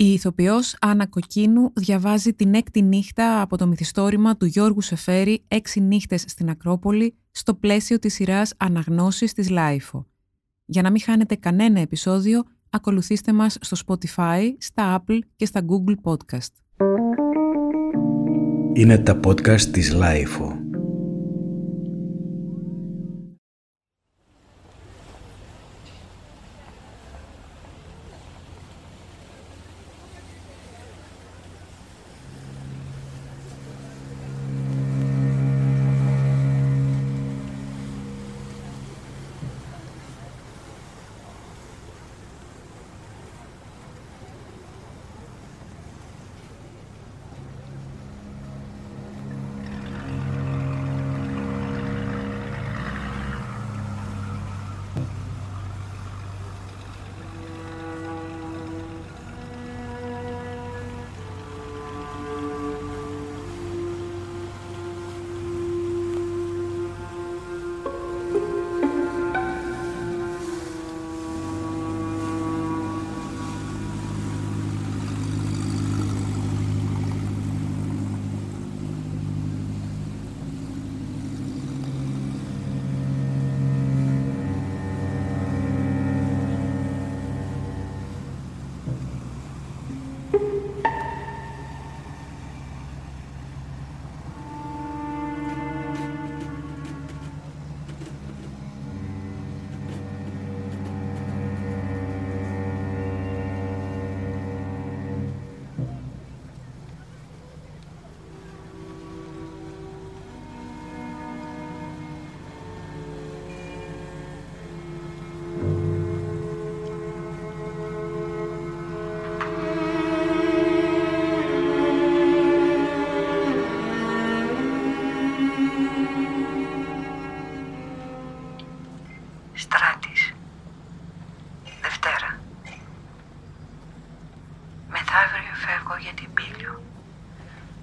Η ηθοποιός Άννα Κοκκίνου διαβάζει την έκτη νύχτα από το μυθιστόρημα του Γιώργου Σεφέρη «Έξι νύχτες στην Ακρόπολη» στο πλαίσιο της σειράς «Αναγνώσεις» της LiFO. Για να μην χάνετε κανένα επεισόδιο, ακολουθήστε μας στο Spotify, στα Apple και στα Google Podcast. Είναι τα podcast της LiFO.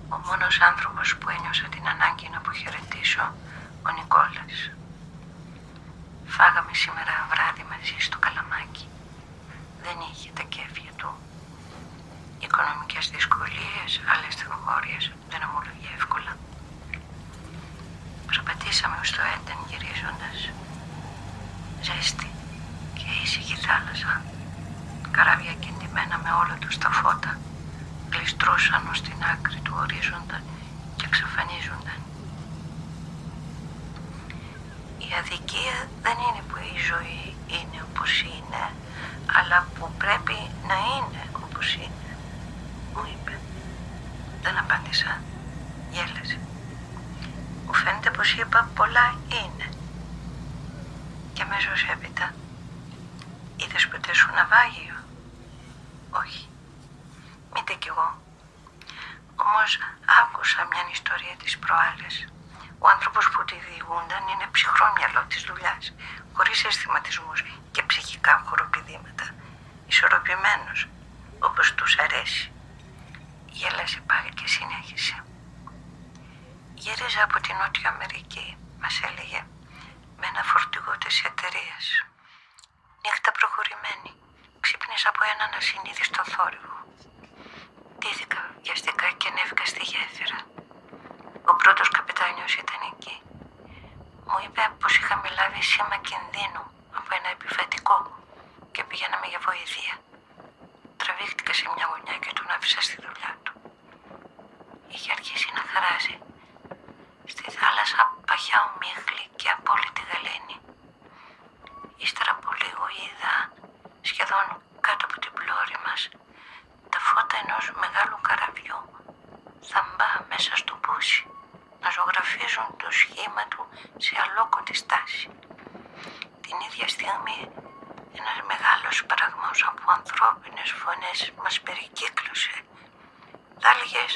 Ο μόνος άνθρωπος που ένιωσα την ανάγκη να αποχαιρετήσω, ο Νικόλας. Φάγαμε σήμερα βράδυ μαζί στο καλαμάκι. Δεν είχε τα κέφια του. οικονομικές οικονομικές δυσκολίες, άλλες στενοχώριες, δεν ομολογεί εύκολα. Προπατήσαμε ως το έντεν γυρίζοντας. Ζέστη και ήσυχη θάλασσα. Καράβια κινημένα με όλα τους τα φώτα κλειστρώσαν ως την άκρη του ορίζοντα και εξαφανίζονταν. Η αδικία δεν είναι που η ζωή είναι όπως είναι, αλλά που πρέπει να είναι όπως είναι. Μου είπε. Δεν απάντησα. Γέλασε. Μου φαίνεται πως είπα πολλά είναι. Και αμέσως έπειτα. Είδες ποτέ σου ναυάγιο; Όχι. Όμως άκουσα μια ιστορία της προάλλης. Ο άνθρωπος που τη διηγούνταν είναι ψυχρό μυαλό της δουλειάς, χωρίς αισθηματισμούς και ψυχικά χοροπηδήματα. Ισορροπημένος, όπως τους αρέσει. Γέλασε πάλι και συνέχισε. Γύριζα από την Νότια Αμερική, μας έλεγε, με ένα φορτηγό της εταιρείας. Νύχτα προχωρημένη, ξύπνησα από έναν ασυνείδηστο θόρυβο. Βιαστικά και ανέβηκα στη γέφυρα. Ο πρώτος καπετάνιος ήταν εκεί. Μου είπε πως είχαμε λάβει σήμα κινδύνου από ένα επιβατικό και πηγαίναμε για βοηθεία. Τραβήχτηκα σε μια γωνιά και τον άφησα στη δουλειά του. Είχε αρχίσει να χαράζει. Στη θάλασσα παχιά ομίχλη και απόλυτη γαλήνη. Ύστερα από λίγο είδα, σχεδόν κάτω από την πλώρη μας, τα φώτα ενός μεγάλου καραβιού θαμπά μέσα στο πούσι να ζωγραφίζουν το σχήμα του σε αλόκοτη στάση. Την ίδια στιγμή ένας μεγάλος παραγμός από ανθρώπινες φωνές μας περικύκλωσε. Θα πως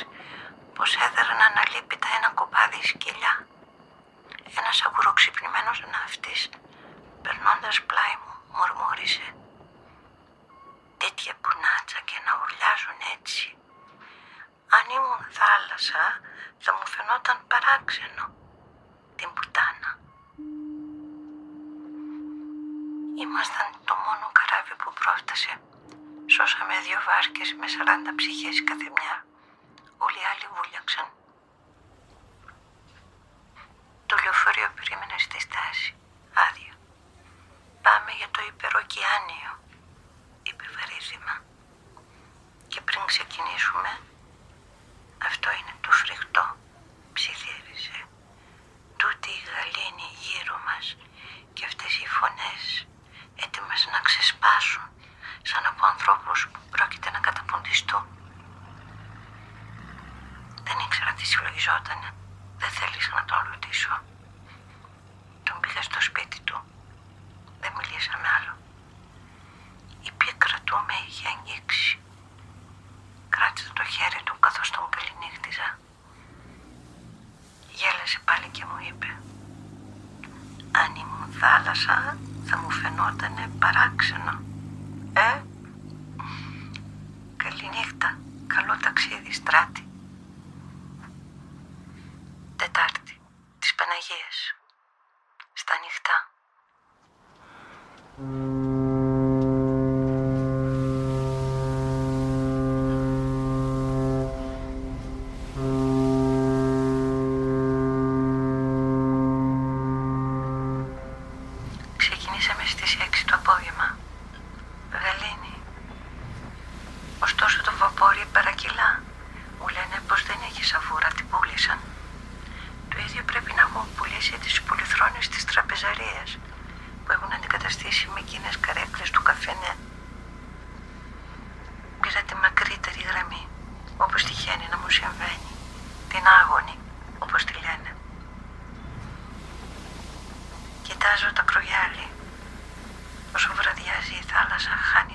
πως έδεραν αναλύπητα ένα κοπάδι σκυλιά. Ένας αγουροξυπνημένος ναύτης, περνώντας πλάι μου, μουρμούρισε τέτοια κουνάτσα και να ουρλιάζουν έτσι. Αν ήμουν θάλασσα θα μου φαινόταν παράξενο. Την πουτάνα. Ήμασταν το μόνο καράβι που πρόφτασε. Σώσαμε δύο βάρκες με 40 ψυχές κάθε μια. Όλοι οι άλλοι βούλιαξαν. Το λεωφορείο περίμενε στη στάση. Άδεια. Πάμε για το υπεροκειάνιο υπερβαρύσιμα. Και πριν ξεκινήσουμε, αυτό είναι το φρικτό, ψιθύρισε. Τούτη η γαλήνη γύρω μας και αυτές οι φωνές έτοιμες να ξεσπάσουν σαν από ανθρώπους που πρόκειται να καταποντιστούν. Δεν ήξερα τι συλλογιζόταν. Δεν θέλησα να τον ρωτήσω. Τον πήγα στο σπίτι του. Δεν μιλήσαμε άλλο. Η πίκρα του με είχε ανοίξει. Κράτησε το χέρι του καθώς τον καληνύχτιζα. Γέλασε πάλι και μου είπε «Αν ήμουν θάλασσα θα μου φαινόταν παράξενο». «Ε, καληνύχτα, καλό ταξίδι στράτη». Τετάρτη, της Παναγίας, στα νυχτά. Κοιτάζω τα κρογιάλι. Όσο βραδιάζει η θάλασσα, χάνει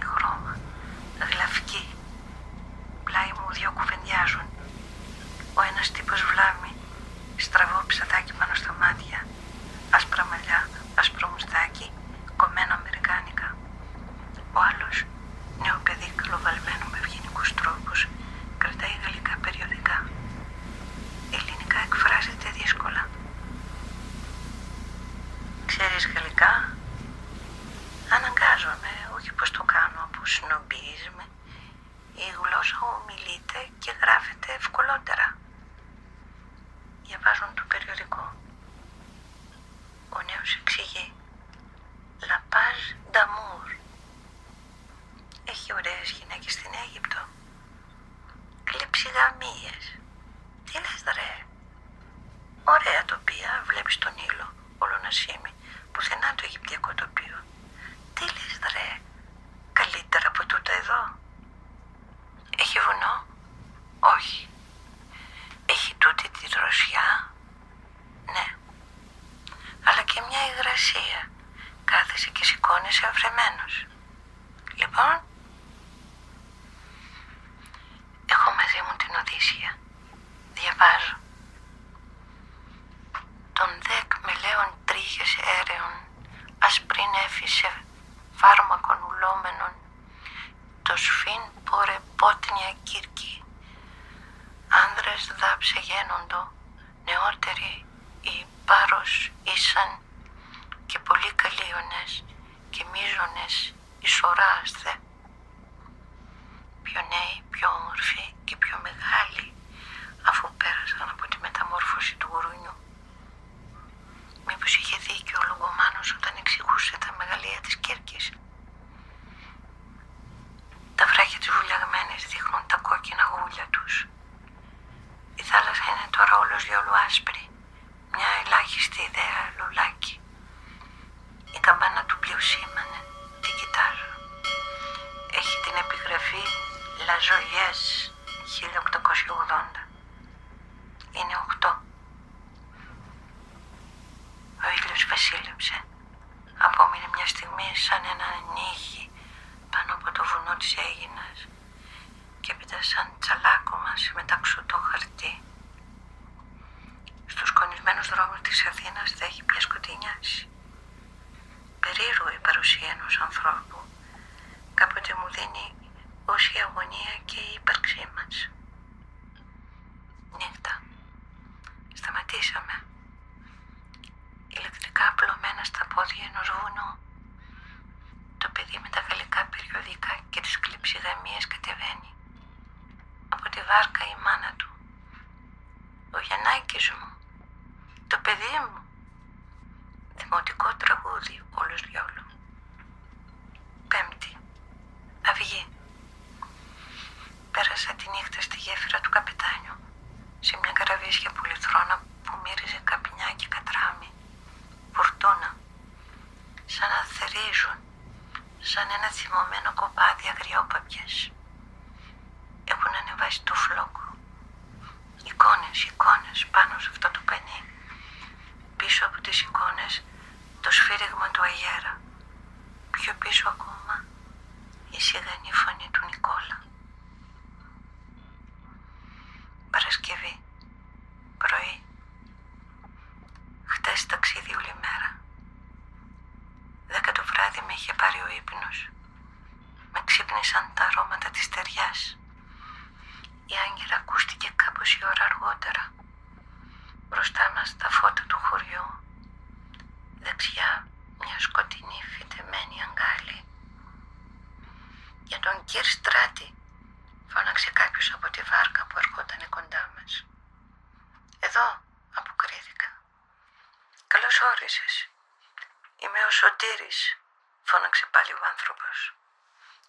ο Σωτήρης, φώναξε πάλι ο άνθρωπος.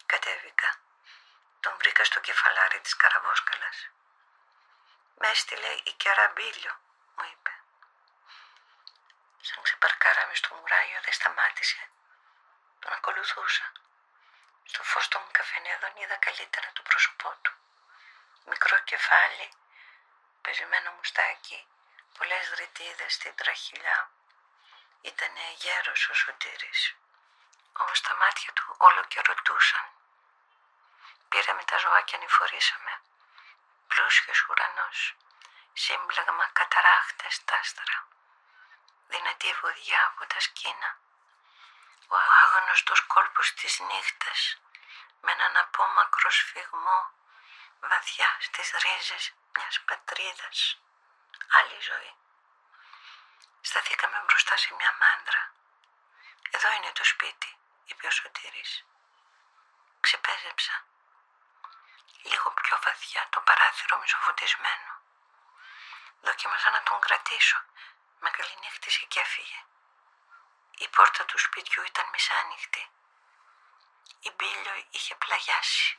Κατέβηκα. Τον βρήκα στο κεφαλάρι της καραβόσκαλας. Με έστειλε η Κεραμπίλιο, μου είπε. Σαν ξεπαρκάραμε στο μουράγιο δεν σταμάτησε. Τον ακολουθούσα. Στο φως των καφενέδων είδα καλύτερα το πρόσωπό του. Μικρό κεφάλι, πεζημένο μουστάκι, πολλές δρυτίδες στην τραχυλιά. Ήτανε γέρος ο Σωτήρης. Όμως τα μάτια του όλο και ρωτούσαν. Πήραμε τα ζωάκια ανηφορήσαμε. Πλούσιος ουρανός, σύμπλεγμα καταράχτες τ' άστρα. Δυνατή βουδιά από τα σκήνα. Ο άγνωστος κόλπος της νύχτας με έναν απόμακρο σφιγμό βαθιά στις ρίζες μιας πατρίδας. Άλλη ζωή. Σταθήκαμε μπροστά σε μια μάντρα. Εδώ είναι το σπίτι, είπε ο Σωτήρης. Ξεπέζεψα. Λίγο πιο βαθιά το παράθυρο μισοφωτισμένο. Δοκίμασα να τον κρατήσω. Με καληνύχτησε και έφυγε. Η πόρτα του σπιτιού ήταν μισάνοιχτη. Η μπίλιο είχε πλαγιάσει.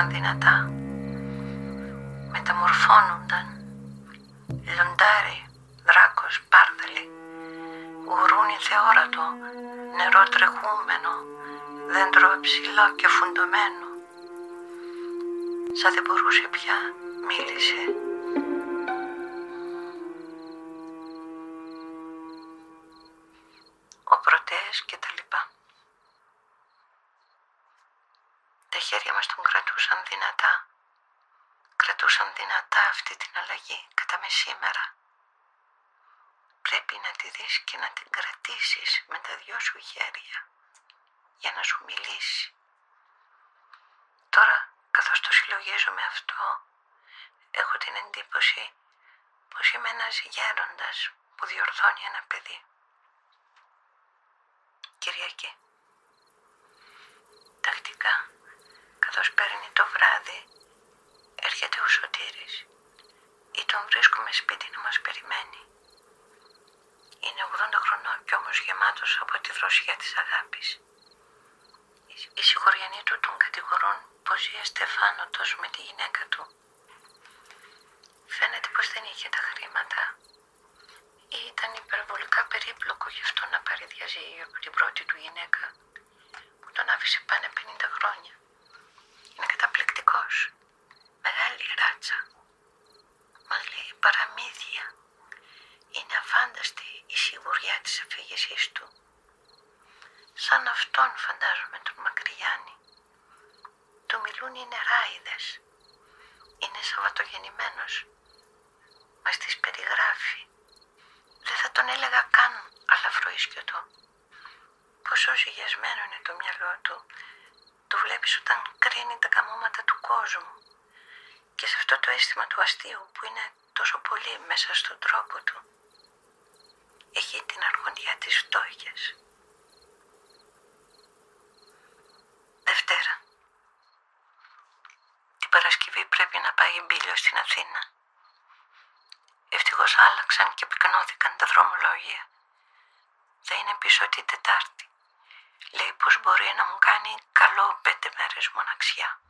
Τον κρατούσαν δυνατά. Μεταμορφώνονταν. Λιοντάρι, δράκος, πάρδαλι. Γουρούνι θεόρατο, νερό τρεχούμενο, δέντρο ψηλό και φουντωμένο. Σαν δεν μπορούσε πια, μίλησε. μας Μας περιγράφει. Δεν θα τον έλεγα καν αλαφροίσκιο του. Πόσο ζυγιασμένο είναι το μυαλό του. Το βλέπεις όταν κρίνει τα καμώματα του κόσμου. Και σε αυτό το αίσθημα του αστείου που είναι τόσο πολύ μέσα στον τρόπο του. Έχει την αρχοντιά της φτώχειας. Δευτέρα. Παρασκευή πρέπει να πάει μπήλιο στην Αθήνα. Ευτυχώς άλλαξαν και πυκνώθηκαν τα δρομολόγια. Θα είναι πίσω την Τετάρτη. Λέει πως μπορεί να μου κάνει καλό πέντε μέρες μοναξιά.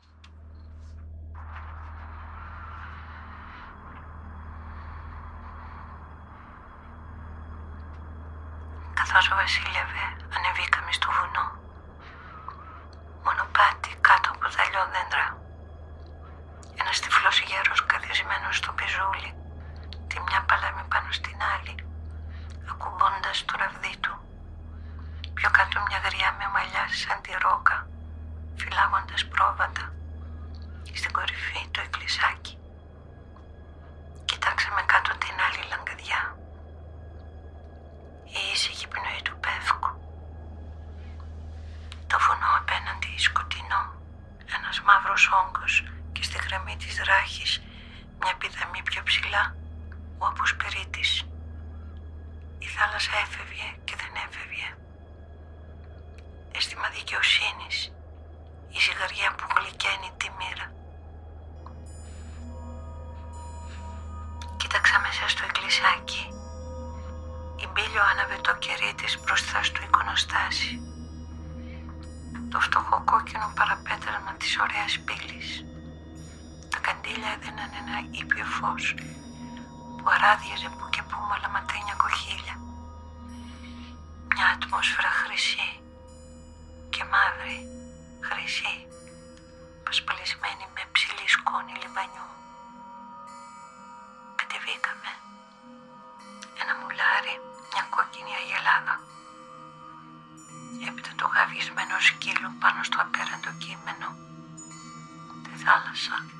στο απέραντο κείμενο, τη θάλασσα.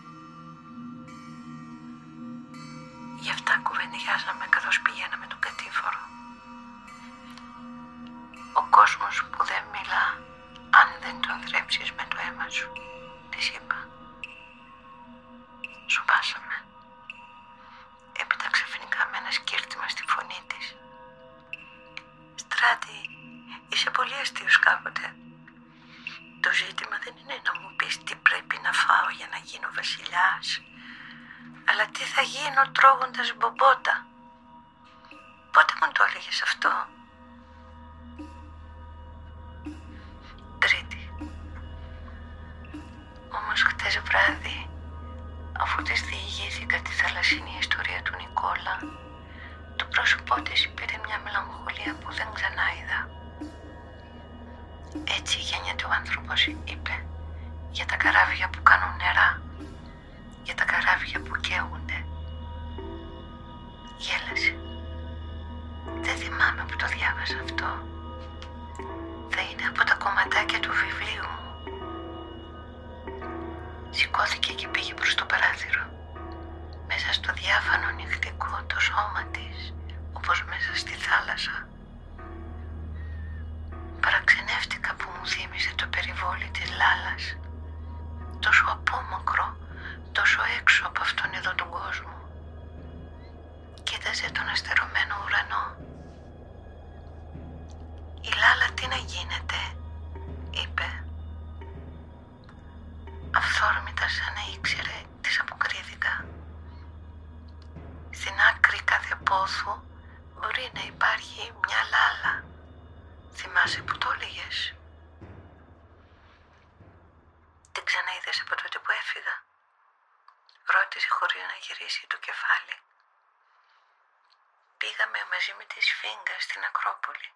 Μαζί με τη Σφίγγα στην Ακρόπολη.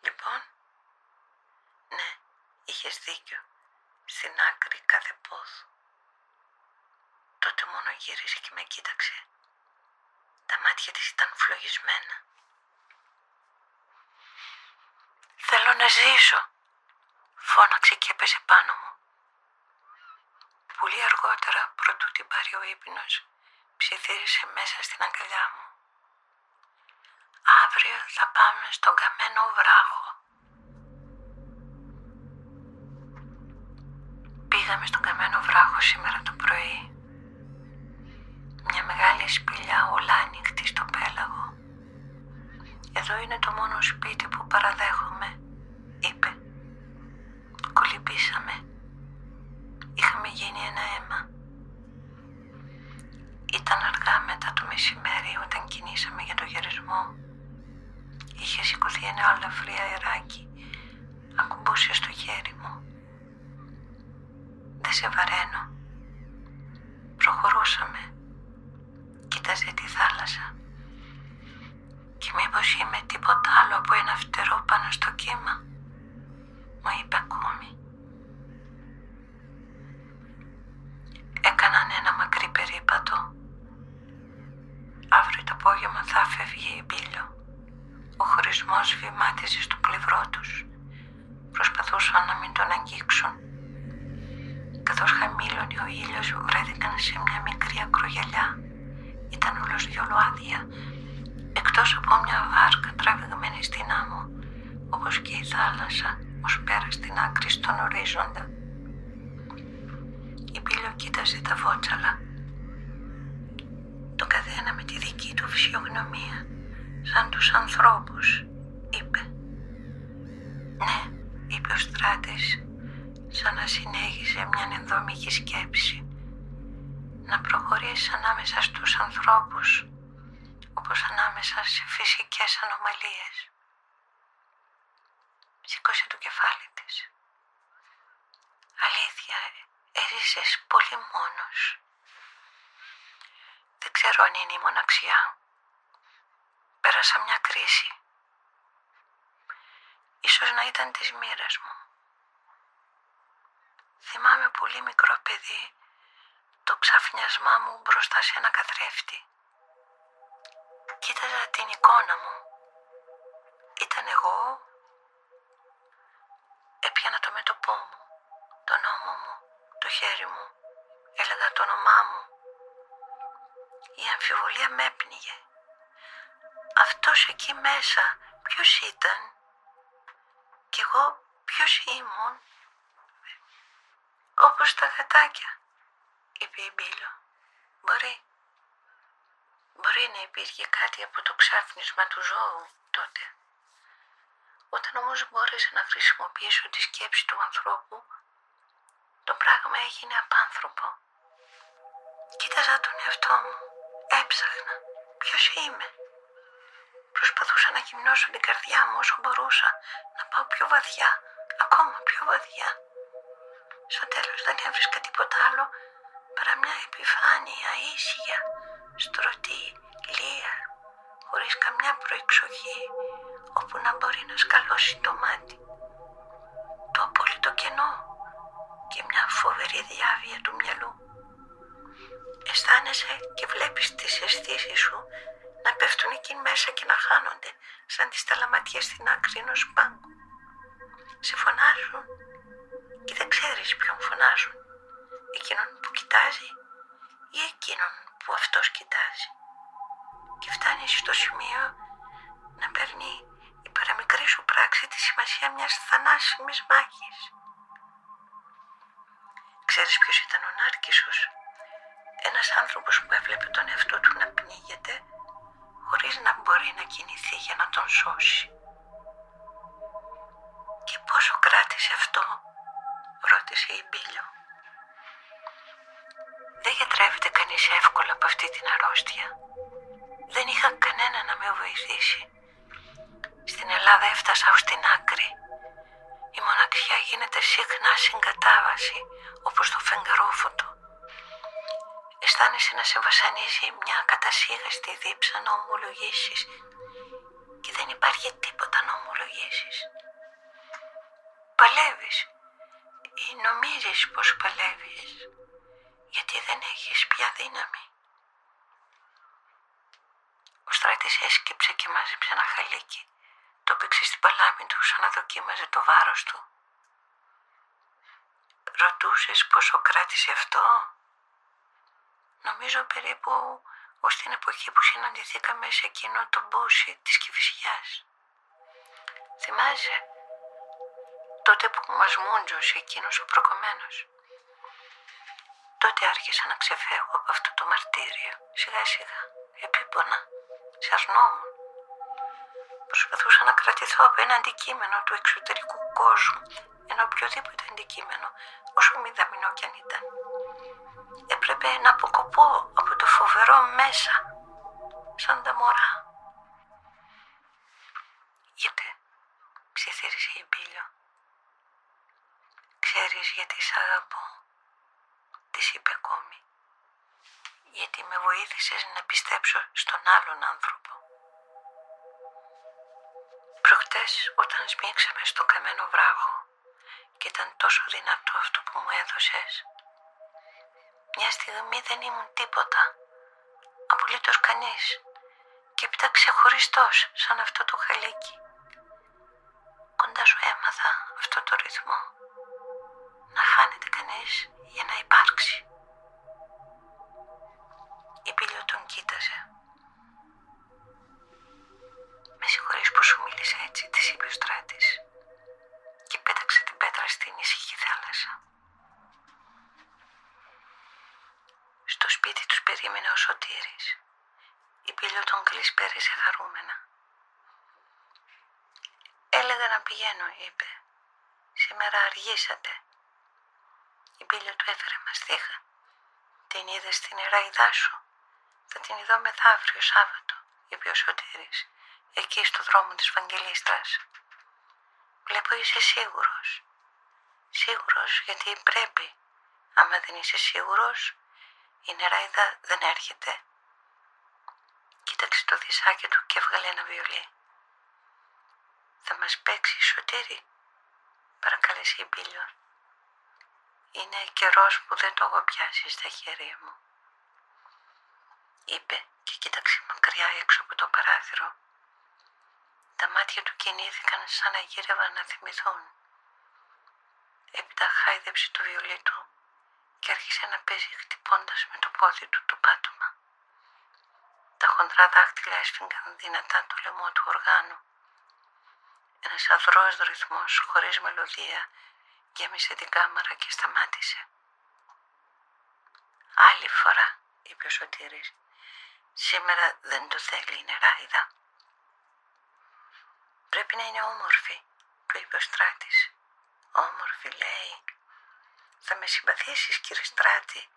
Λοιπόν, ναι, είχες δίκιο. Στην άκρη κάθε πόθου. Τότε μόνο γύρισε και με κοίταξε. Τα μάτια της ήταν φλογισμένα. Θέλω να ζήσω, φώναξε και έπεσε πάνω μου. Πολύ αργότερα, προτού την πάρει ο ύπνος, ψιθύρισε μέσα στην αγκαλιά μου. Αύριο θα πάμε στον καμένο βράχο. Πήγαμε στον καμένο βράχο σήμερα το πρωί. Μια μεγάλη σπηλιά όλα ανοιχτή στο πέλαγο. Εδώ είναι το μόνο σπίτι που παραδέχομαι, είπε. Κολυμπήσαμε. Είχαμε γίνει ένα αίμα. Ήταν αργά μετά το μεσημέρι όταν κινήσαμε για το γυρισμό. Είχε σηκωθεί ένα αλαφρύ αεράκι. Ακουμπούσε στο χέρι μου. Δεν σε βαραίνω. Προχωρούσαμε. Κοίταζε τη θάλασσα. Και μήπως είμαι τίποτα άλλο από ένα φτερό πάνω στο κύμα. Μου είπε ακόμη. Έκαναν ένα μακρύ περίπατο. Αύριο το απόγευμα θα φεύγει η μπήλιο. Ο χωρισμός βημάτιζε στο πλευρό τους. Προσπαθούσαν να μην τον αγγίξουν. Καθώς χαμήλωνε ο ήλιος βρέθηκαν σε μια μικρή ακρογιαλιά. Ήταν όλος δυο άδεια, εκτός από μια βάρκα τραβηγμένη στην άμμο, όπως και η θάλασσα ως πέρα στην άκρη στον ορίζοντα. Η πύλιο κοίταζε τα βότσαλα. Το καθένα με τη δική του φυσιογνωμία, σαν τους ανθρώπους, είπε. Ναι, είπε ο Στράτης, σαν να συνέχισε μια ενδόμικη σκέψη. Να προχωρήσεις ανάμεσα στους ανθρώπους, όπως ανάμεσα σε φυσικές ανομαλίες. Σήκωσε το κεφάλι της. Αλήθεια, έζησες πολύ μόνος. Δεν ξέρω αν είναι η μοναξιά. Πέρασα μια κρίση. Ίσως να ήταν της μοίρας μου. Θυμάμαι πολύ μικρό παιδί το ξαφνιασμά μου μπροστά σε ένα καθρέφτη. Κοίταζα την εικόνα μου. Ήταν εγώ. Μέσα ποιος ήταν; Κι εγώ ποιος ήμουν; Όπως τα γατάκια, είπε η Μπίλο. Μπορεί. Μπορεί να υπήρχε κάτι από το ξάφνισμα του ζώου τότε. Όταν όμως μπόρεσα να χρησιμοποιήσω τη σκέψη του ανθρώπου, το πράγμα έγινε απάνθρωπο. Κοίταζα τον εαυτό μου. Έψαχνα. Ποιος είμαι; Προσπαθούσα να γυμνώσω την καρδιά μου όσο μπορούσα. Να πάω πιο βαθιά. Ακόμα πιο βαθιά. Στο τέλος δεν έβρισκα τίποτα άλλο παρά μια επιφάνεια ήσυχια, στρωτή, λία, χωρίς καμιά προεξοχή, όπου να μπορεί να σκαλώσει το μάτι. Το απόλυτο κενό και μια φοβερή διάβια του μυαλού. Αισθάνεσαι και βλέπεις τις αισθήσεις σου να πέφτουν εκεί μέσα και να χάνονται σαν τις ταλαματιές στην άκρη ενός πάγκου. Σε φωνάζουν και δεν ξέρεις ποιον φωνάζουν. Εκείνον που κοιτάζει ή εκείνον που αυτός κοιτάζει. Και φτάνεις στο σημείο να παίρνει η παραμικρή σου πράξη τη σημασία μιας θανάσιμης μάχης. Ξέρεις ποιος ήταν ο Νάρκισσος. Ένας άνθρωπος που έβλεπε τον εαυτό του να πνίγεται χωρίς να μπορεί να κινηθεί για να τον σώσει. «Και πόσο κράτησε αυτό» ρώτησε η Μπίλιο. «Δεν γιατρεύεται κανείς εύκολα από αυτή την αρρώστια. Δεν είχα κανένα να με βοηθήσει. Στην Ελλάδα έφτασα ως την άκρη. Η μοναξιά γίνεται συχνά συγκατάβαση, όπως το φεγγαρόφωνο. Αισθάνεσαι να σε βασανίζει μια κατασύγαστη δίψα να ομολογήσεις και δεν υπάρχει τίποτα να ομολογήσεις. Παλεύεις ή νομίζεις πως παλεύεις γιατί δεν έχεις πια δύναμη. Ο στράτης έσκυψε και μάζεψε ένα χαλίκι. Το πήξε στην παλάμη του σαν να δοκίμαζε το βάρος του. Ρωτούσες πόσο κράτησε αυτό; Νομίζω περίπου ως την εποχή που συναντηθήκαμε σε εκείνο το μπούσι της Κηφισιάς. Θυμάσαι, τότε που μας μούντζωσε εκείνος ο προκομμένος. Τότε άρχισα να ξεφεύγω από αυτό το μαρτύριο, σιγά σιγά, επίπονα, σαρνόμουν. Προσπαθούσα να κρατηθώ από ένα αντικείμενο του εξωτερικού κόσμου, ένα οποιοδήποτε αντικείμενο, όσο μηδαμινό κι αν ήταν. Έπρεπε να αποκοπώ από το φοβερό μέσα, σαν τα μωρά. Γιατί, ψιθύρισε η Μπίλιο. Ξέρεις γιατί σ' αγαπώ, της είπε ακόμη. Γιατί με βοήθησες να πιστέψω στον άλλον άνθρωπο. Προχτές όταν σμίξαμε στο καμένο βράχο και ήταν τόσο δυνατό αυτό που μου έδωσες. Μια στιγμή δεν ήμουν τίποτα, απολύτως κανείς και έπειτα ξεχωριστός σαν αυτό το χαλίκι. Κοντά σου έμαθα αυτό το ρυθμό. Να χάνεται κανείς για να υπάρξει. Η πύλιο τον κοίταζε. Με συγχωρείς που σου μίλησα έτσι, της είπε ο στράτης και πέταξε την πέτρα στην ήσυχη θάλασσα. Στο σπίτι τους περίμενε ο Σωτήρης. Η πύλιο τον κλεισπέριζε χαρούμενα. Έλεγα να πηγαίνω, είπε. Σήμερα αργήσατε. Η πύλιο του έφερε μαστίχα. Την είδες στην Εράιδά σου; Θα την ειδώ μεθαύριο Σάββατο, είπε ο Σωτήρης, εκεί στο δρόμο της Βαγγελίστρας. Βλέπω είσαι σίγουρος. Σίγουρος γιατί πρέπει. Άμα δεν είσαι σίγουρος, η νεράιδα δεν έρχεται. Κοίταξε το δισάκι του και έβγαλε ένα βιολί. Θα μας παίξει σωτήρι, παρακάλεσε η Μπίλιο. Είναι καιρός που δεν το έχω πιάσει στα χέρια μου. Είπε και κοίταξε μακριά έξω από το παράθυρο. Τα μάτια του κινήθηκαν σαν να γύρευαν να θυμηθούν. Έπειτα χάιδεψε το βιολί του και άρχισε να παίζει χτυπώντας με το πόδι του το πάτωμα. Τα χοντρά δάχτυλα έσφυγαν δυνατά το λαιμό του οργάνου. Ένας αδρός ρυθμός χωρίς μελωδία γέμισε την κάμαρα και σταμάτησε. Άλλη φορά, είπε ο Σωτήρης. Σήμερα δεν το θέλει η νεράιδα. Πρέπει να είναι όμορφη, του είπε ο Στράτης. Όμορφη, λέει. Θα με συμπαθήσεις, κύριε Στράτη.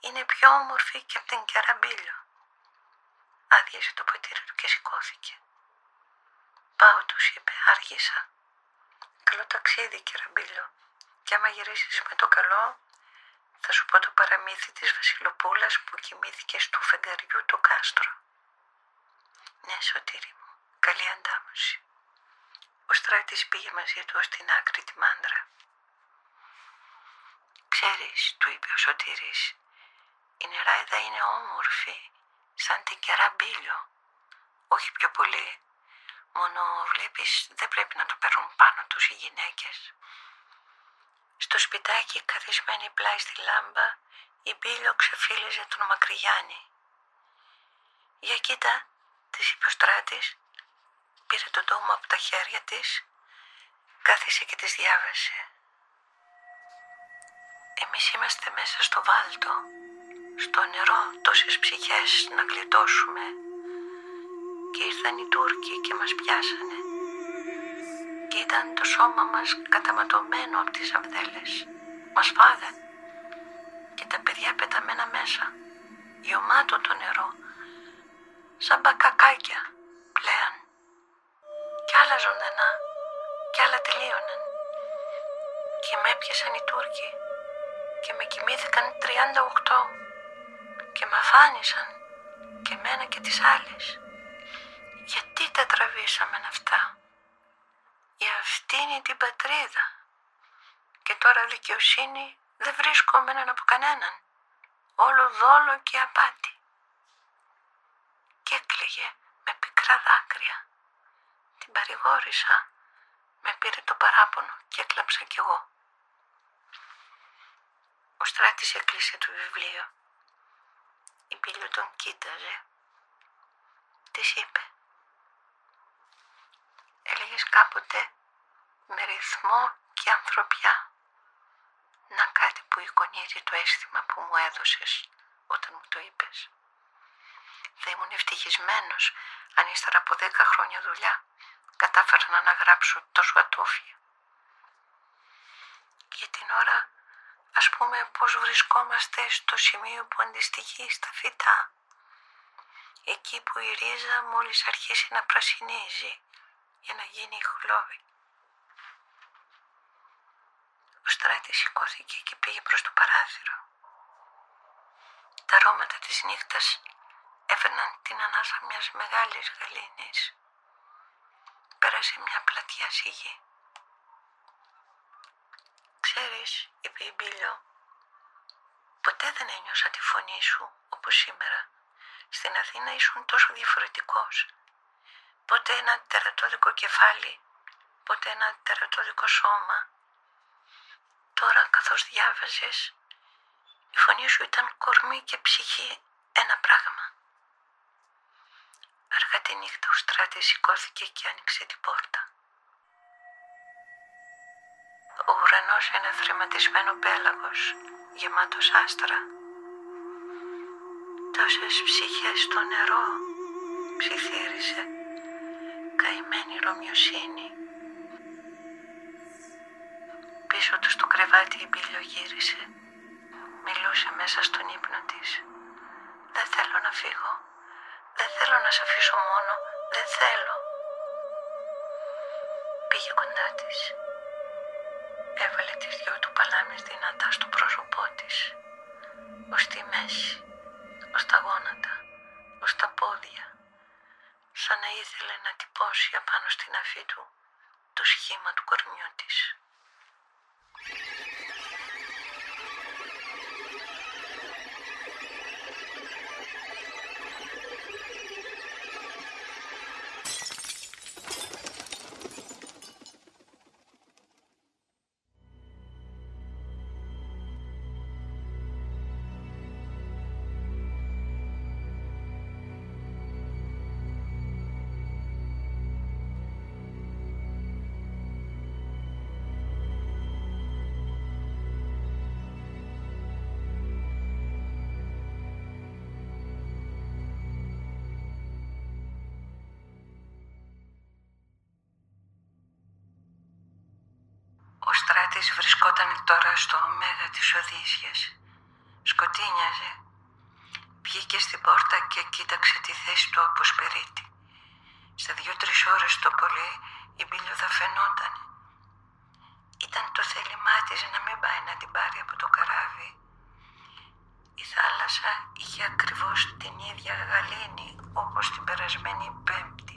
Είναι πιο όμορφη και από την Κεραμπίλιο. Άδειασε το ποτήρι του και σηκώθηκε. Πάω, τους είπε, άργησα. Καλό ταξίδι, Κεραμπίλιο. Και άμα γυρίσεις με το καλό, θα σου πω το παραμύθι της Βασιλοπούλας που κοιμήθηκε στο φεγγαριού του κάστρο. Ναι, Σωτήρη μου, καλή αντάμωση. Ο Στράτης πήγε μαζί του ως την άκρη τη μάντρα. Ξέρεις, του είπε ο Σωτήρης, η νεράιδα είναι όμορφη, σαν την κεραμπίλιο. Όχι πιο πολύ. Μόνο βλέπεις δεν πρέπει να το παίρνουν πάνω τους οι γυναίκες. Στο σπιτάκι καθισμένη πλάι στη λάμπα η Μπίλιο ξεφύλιζε τον Μακρυγιάννη. Για κοίτα, της είπε ο Στράτης, πήρε τον τόμο από τα χέρια της, κάθισε και της διάβασε. Εμείς είμαστε μέσα στο βάλτο, στο νερό τόσες ψυχές να γλιτώσουμε και ήρθαν οι Τούρκοι και μας πιάσανε και ήταν το σώμα μας καταματωμένο από τις αμδέλες. Μας φάγαν και τα παιδιά πεταμένα μέσα. Γιωμάτο το νερό πουλάκια πλέον. Κι άλλα ζωντανά, κι άλλα τελείωναν. Και με έπιασαν οι Τούρκοι και με κοιμήθηκαν 38 και με αφάνισαν και μένα και τις άλλες. Γιατί τα τραβήσαμε αυτά; Για αυτήν την πατρίδα. Και τώρα δικαιοσύνη δεν βρίσκομαι από κανέναν. Όλο δόλο και απάτη. Και έκλαιγε με πικρά δάκρυα. Την παρηγόρησα. Με πήρε το παράπονο και έκλαψα κι εγώ. Ο Στράτης έκλεισε το βιβλίο. Η Πύλιο τον κοίταζε. Τι είπε. Έλεγες κάποτε με ρυθμό και ανθρωπιά. Να κάτι που εικονίζει το αίσθημα που μου έδωσες όταν μου το είπες. Θα ήμουν ευτυχισμένος αν ύστερα από δέκα χρόνια δουλειά κατάφερα να αναγράψω τόσο ατόφια. Για την ώρα ας πούμε πως βρισκόμαστε στο σημείο που αντιστοιχεί στα φυτά. Εκεί που η ρίζα μόλις αρχίσει να πρασινίζει για να γίνει χλώβη. Ο στράτης σηκώθηκε και πήγε προς το παράθυρο. Τα αρώματα της νύχτας έφερναν την ανάσα μιας μεγάλης γαλήνης. Πέρασε μια πλατιά σιγή. Ξέρεις, είπε η Μπίλιο, ποτέ δεν ένιωσα τη φωνή σου όπως σήμερα. Στην Αθήνα ήσουν τόσο διαφορετικός. Ποτέ ένα τερατώδικο κεφάλι, ποτέ ένα τερατώδικο σώμα. Τώρα καθώς διάβαζες, η φωνή σου ήταν κορμί και ψυχή ένα πράγμα. Αργά τη νύχτα ο Στράτης σηκώθηκε και άνοιξε την πόρτα. Ουρανός είναι θρηματισμένο πέλαγος, γεμάτος άστρα. Τόσες ψυχές στο νερό, ψιθύρισε, καημένη ρωμιοσύνη. Πίσω τους στο κρεβάτι η Μπίλιο γύρισε. Μιλούσε μέσα στον ύπνο της. Δεν θέλω να φύγω. Δεν θέλω να σε αφήσω μόνο. Δεν θέλω. Πήγε κοντά της. Έβαλε τις δυο του παλάμες δυνατά στο πρόσωπό της. Ως τη μέση. Ως τα γόνατα. Ως τα πόδια. Σαν να ήθελε να τυπώσει απάνω στην αφή του το σχήμα του κορμιού της. Περασμένη πέμπτη.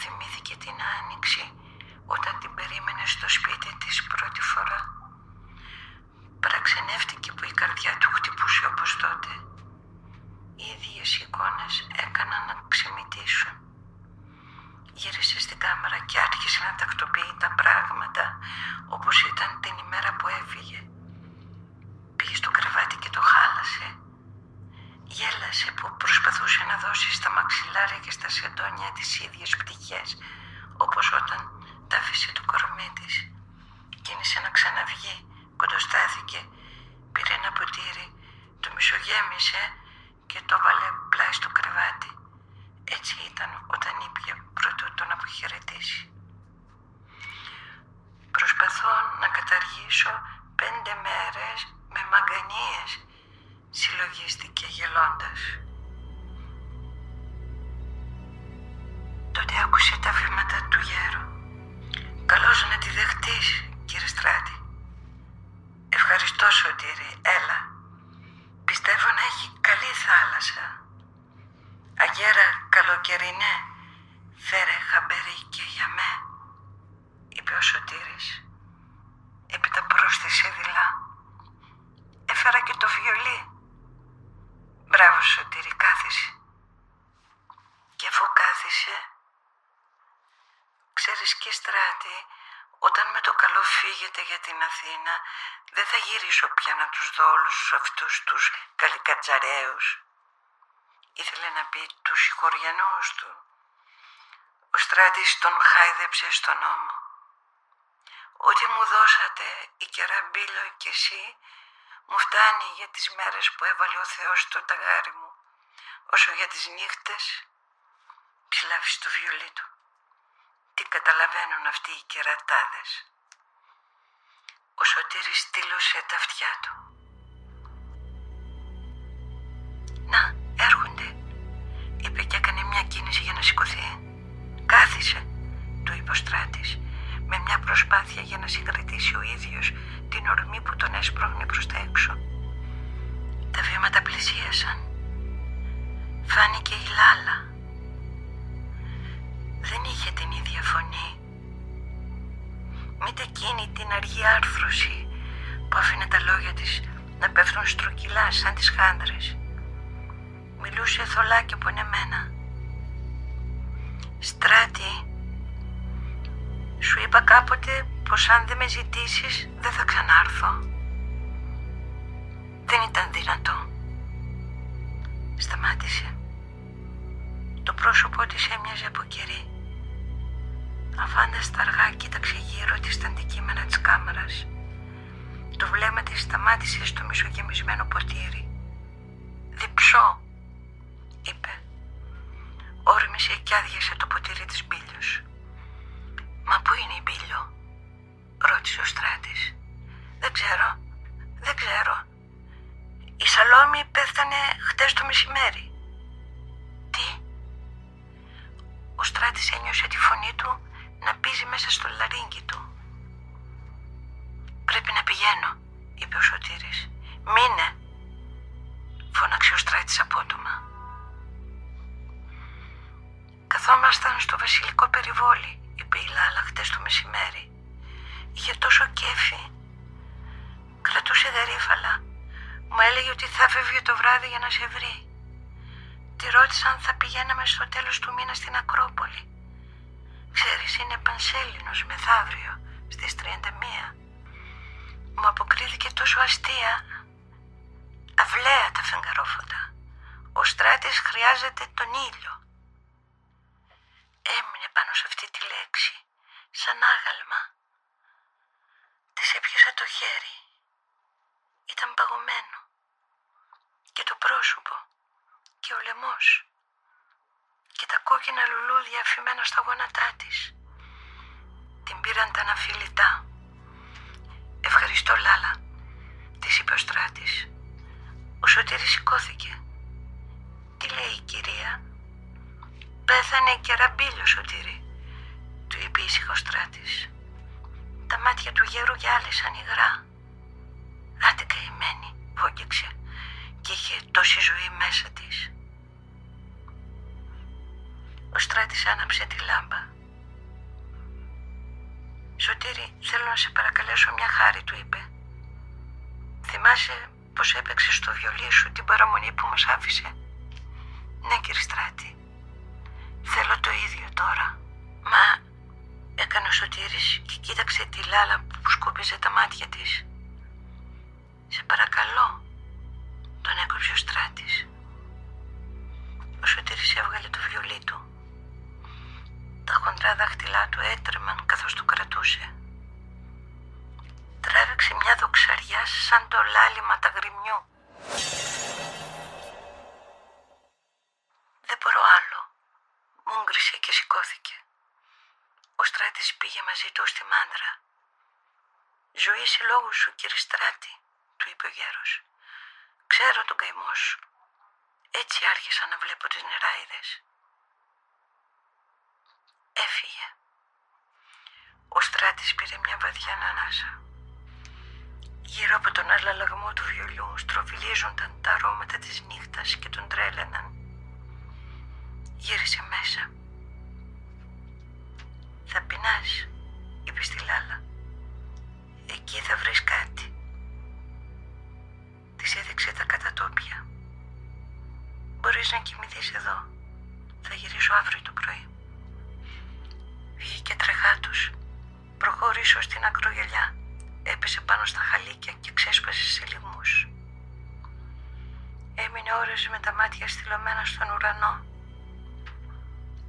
Θυμήθηκε την άνοιξη όταν την περίμενε στο σπίτι της πρώτη φορά. Παραξενεύτηκε που η καρδιά του χτυπούσε όπως τότε. Οι ίδιες εικόνες έκαναν να ξεμητήσουν. Γύρισε στην κάμερα και άρχισε να τακτοποιεί τα πράγματα όπως ήταν την ημέρα που έφυγε. Πήγε στο κρεβάτι και το χάλασε. Γέλασε που προσπαθούσε να δώσει στα μαξιλάρια και στα σεντόνια τις ίδιες πτυχές όπως όταν τα άφησε το κορμί της. Κίνησε να ξαναβγεί, κοντοστάθηκε, πήρε ένα ποτήρι, το μισογέμισε και το βάλε πλάι στο κρεβάτι. Έτσι ήταν όταν ήπια πρώτο τον αποχαιρετήσει. Προσπαθώ να καταργήσω πέντε μέρες με μαγκανίες, συλλογίστηκε γελώντας. ακούσει τα βήματα του γέρου. Καλώς να τη δεχτείς, κύριε Στράτη. Ευχαριστώ, Σωτήρη. Έλα. Πιστεύω να έχει καλή θάλασσα. Αγέρα καλοκαιρινέ, φέρε χαμπερί και για με, είπε ο Σωτήρης. Έπειτα πρόσθεσε δειλά. Έφερα και το βιολί. Μπράβο Σωτήρη, κάθισε. Και αφού κάθισε, ξέρεις και στράτη, όταν με το καλό φύγετε για την Αθήνα, δεν θα γυρίσω πια να τους δω όλους αυτούς τους καλικατζαρέους. Ήθελε να πει τους συγχωριανούς του. Ο στράτης τον χάιδεψε στον νόμο. Ό,τι μου δώσατε η Κεραμπίλο και εσύ, μου φτάνει για τις μέρες που έβαλε ο Θεός στο ταγάρι μου, όσο για τις νύχτες ψηλάφει στο βιολί του. Τι καταλαβαίνουν αυτοί οι κερατάδες. Ο Σωτήρης στήλωσε τα αυτιά του. Να, έρχονται, είπε και έκανε μια κίνηση για να σηκωθεί. Κάθισε, του είπε ο Στράτης, με μια προσπάθεια για να συγκρατήσει ο ίδιος την ορμή που τον έσπρωχνε προς τα έξω. Τα βήματα πλησίασαν. Φάνηκε η Λάλα. Δεν είχε την ίδια φωνή. Μήτε εκείνη την αργή άρθρωση που άφηνε τα λόγια της να πέφτουν στρογγυλά σαν τις χάντρες. Μιλούσε θολά και πονεμένα. Στράτη, σου είπα κάποτε πως αν δεν με ζητήσεις δεν θα ξανάρθω. Δεν ήταν δυνατό. Σταμάτησε. Το πρόσωπό της έμοιαζε από κερί. Αφάνταστα αργά κοίταξε γύρω της τα αντικείμενα της κάμερας. Το βλέμμα της σταμάτησε στο μισογεμισμένο ποτήρι. «Διψώ», είπε. Όρμησε και άδειασε το ποτήρι της μπίλιος. «Μα πού είναι η μπίλιο» ρώτησε ο Στράτης. «Δεν ξέρω, δεν ξέρω. Η Σαλόμη πέθανε χτες το μεσημέρι». «Τι» Ο Στράτης ένιωσε τη φωνή του να πίζει μέσα στο λαρίνκι του. «Πρέπει να πηγαίνω», είπε ο Σωτήρης. «Μείνε», φώναξε ο Στράτης απότομα. Καθόμασταν στο βασιλικό περιβόλι, είπε η Λάλα χτες το μεσημέρι. Είχε τόσο κέφι. Κρατούσε γαρίφαλα. Μου έλεγε ότι θα φεύγει το βράδυ για να σε βρει. Τη ρώτησα αν θα πηγαίναμε στο τέλος του μήνα στην Ακρόπολη. Ξέρεις, είναι πανσέλινος μεθαύριο, στις 31. Μου αποκρίθηκε τόσο αστεία. Αυλαία τα φεγγαρόφωτα. Ο Στράτης χρειάζεται τον ήλιο. Έμεινε πάνω σε αυτή τη λέξη, σαν άγαλμα. Της έπιασα το χέρι. Ήταν παγωμένο. Και το πρόσωπο. Και ο λαιμός. Και τα κόκκινα λουλούδια αφημένα στα γόνατά της. Την πήραν τα αναφιλητά. Ευχαριστώ Λάλα, της είπε ο Στράτης. Ο Σωτήρης σηκώθηκε. Τι λέει η κυρία. Πέθανε η κεραμπίλιο Σωτήρη, του είπε ήσυχα ο Στράτης. Τα μάτια του γέρου γυάλισαν υγρά. Άντε καημένη, βόγγεξε και είχε τόση ζωή μέσα της. Ο Στράτης άναψε τη λάμπα. Σωτήρη, θέλω να σε παρακαλέσω μια χάρη, του είπε. Θυμάσαι πως έπαιξε στο βιολί σου την παραμονή που μας άφησε; Ναι, κύριε Στράτη. Θέλω το ίδιο τώρα. Μα έκανε ο Σωτήρης και κοίταξε τη λάλα που σκούπιζε τα μάτια της. Σε παρακαλώ, τον έκοψε ο Στράτης. Ο Σωτήρης έβγαλε το βιολί του. Τα χοντρά δάχτυλά του έτρεμαν καθώς το κρατούσε. Τράβηξε μια δοξαριά σαν το λάλημα τα γριμιού. Δεν μπορώ άλλο. Μούγκρισε και σηκώθηκε. Ο Στράτης πήγε μαζί του στη μάντρα. «Ζωή σε λόγους σου, κύριε Στράτη», του είπε ο γέρος. «Ξέρω τον καημό σου. Έτσι άρχισα να βλέπω τις νεράιδες». Έφυγε. Ο Στράτης πήρε μια βαθιά ανάσα. Γύρω από τον αλλαλαγμό του βιολιού στροβιλίζονταν τα αρώματα της νύχτας και τον τρέλαιναν. Γύρισε μέσα. «Θα πεινάς», είπε στη Λάλα. «Εκεί θα βρεις κάτι». Της έδειξε τα κατατόπια. «Μπορείς να κοιμηθείς εδώ. Θα γυρίσω αύριο το πρωί». Βγήκε τρεχάτος. Προχώρησε ως την ακρογελιά έπεσε πάνω στα χαλίκια και ξέσπασε σε λιγμούς. Έμεινε ώρες με τα μάτια στυλωμένα στον ουρανό.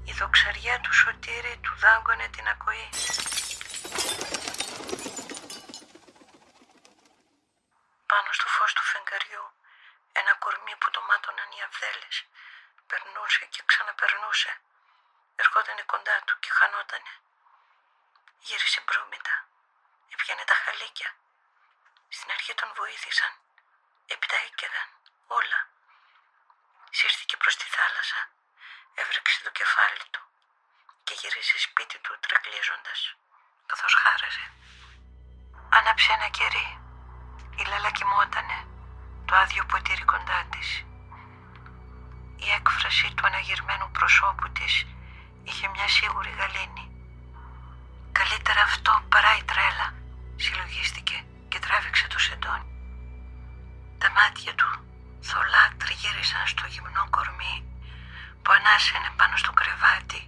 Η δοξαριά του σωτήρι του δάγκωνε την ακοή. Πάνω στο φως του φεγγαριού ένα κορμί που το μάτωναν οι αυδέλες περνούσε και ξαναπερνούσε. Ερχότανε κοντά του και χανότανε. Γύρισε μπρούμητα έπιανε τα χαλίκια. Στην αρχή τον βοήθησαν. Έπειτα έκαιγαν. Όλα. Σύρθηκε προς τη θάλασσα. Έβρεξε το κεφάλι του και γυρίζει σπίτι του τραγκλίζοντας, καθώς χάραζε. Άναψε ένα κερί. Η λάλα κοιμότανε, το άδειο ποτήρι κοντά της. Η έκφραση του αναγερμένου προσώπου της είχε μια σίγουρη γαλήνη. Καλύτερα αυτό παρά η τρέλα συλλογίστηκε και τράβηξε το σεντόνι. Τα μάτια του θολά τριγύρισαν στο γυμνό κορμί που ανάσαινε πάνω στο κρεβάτι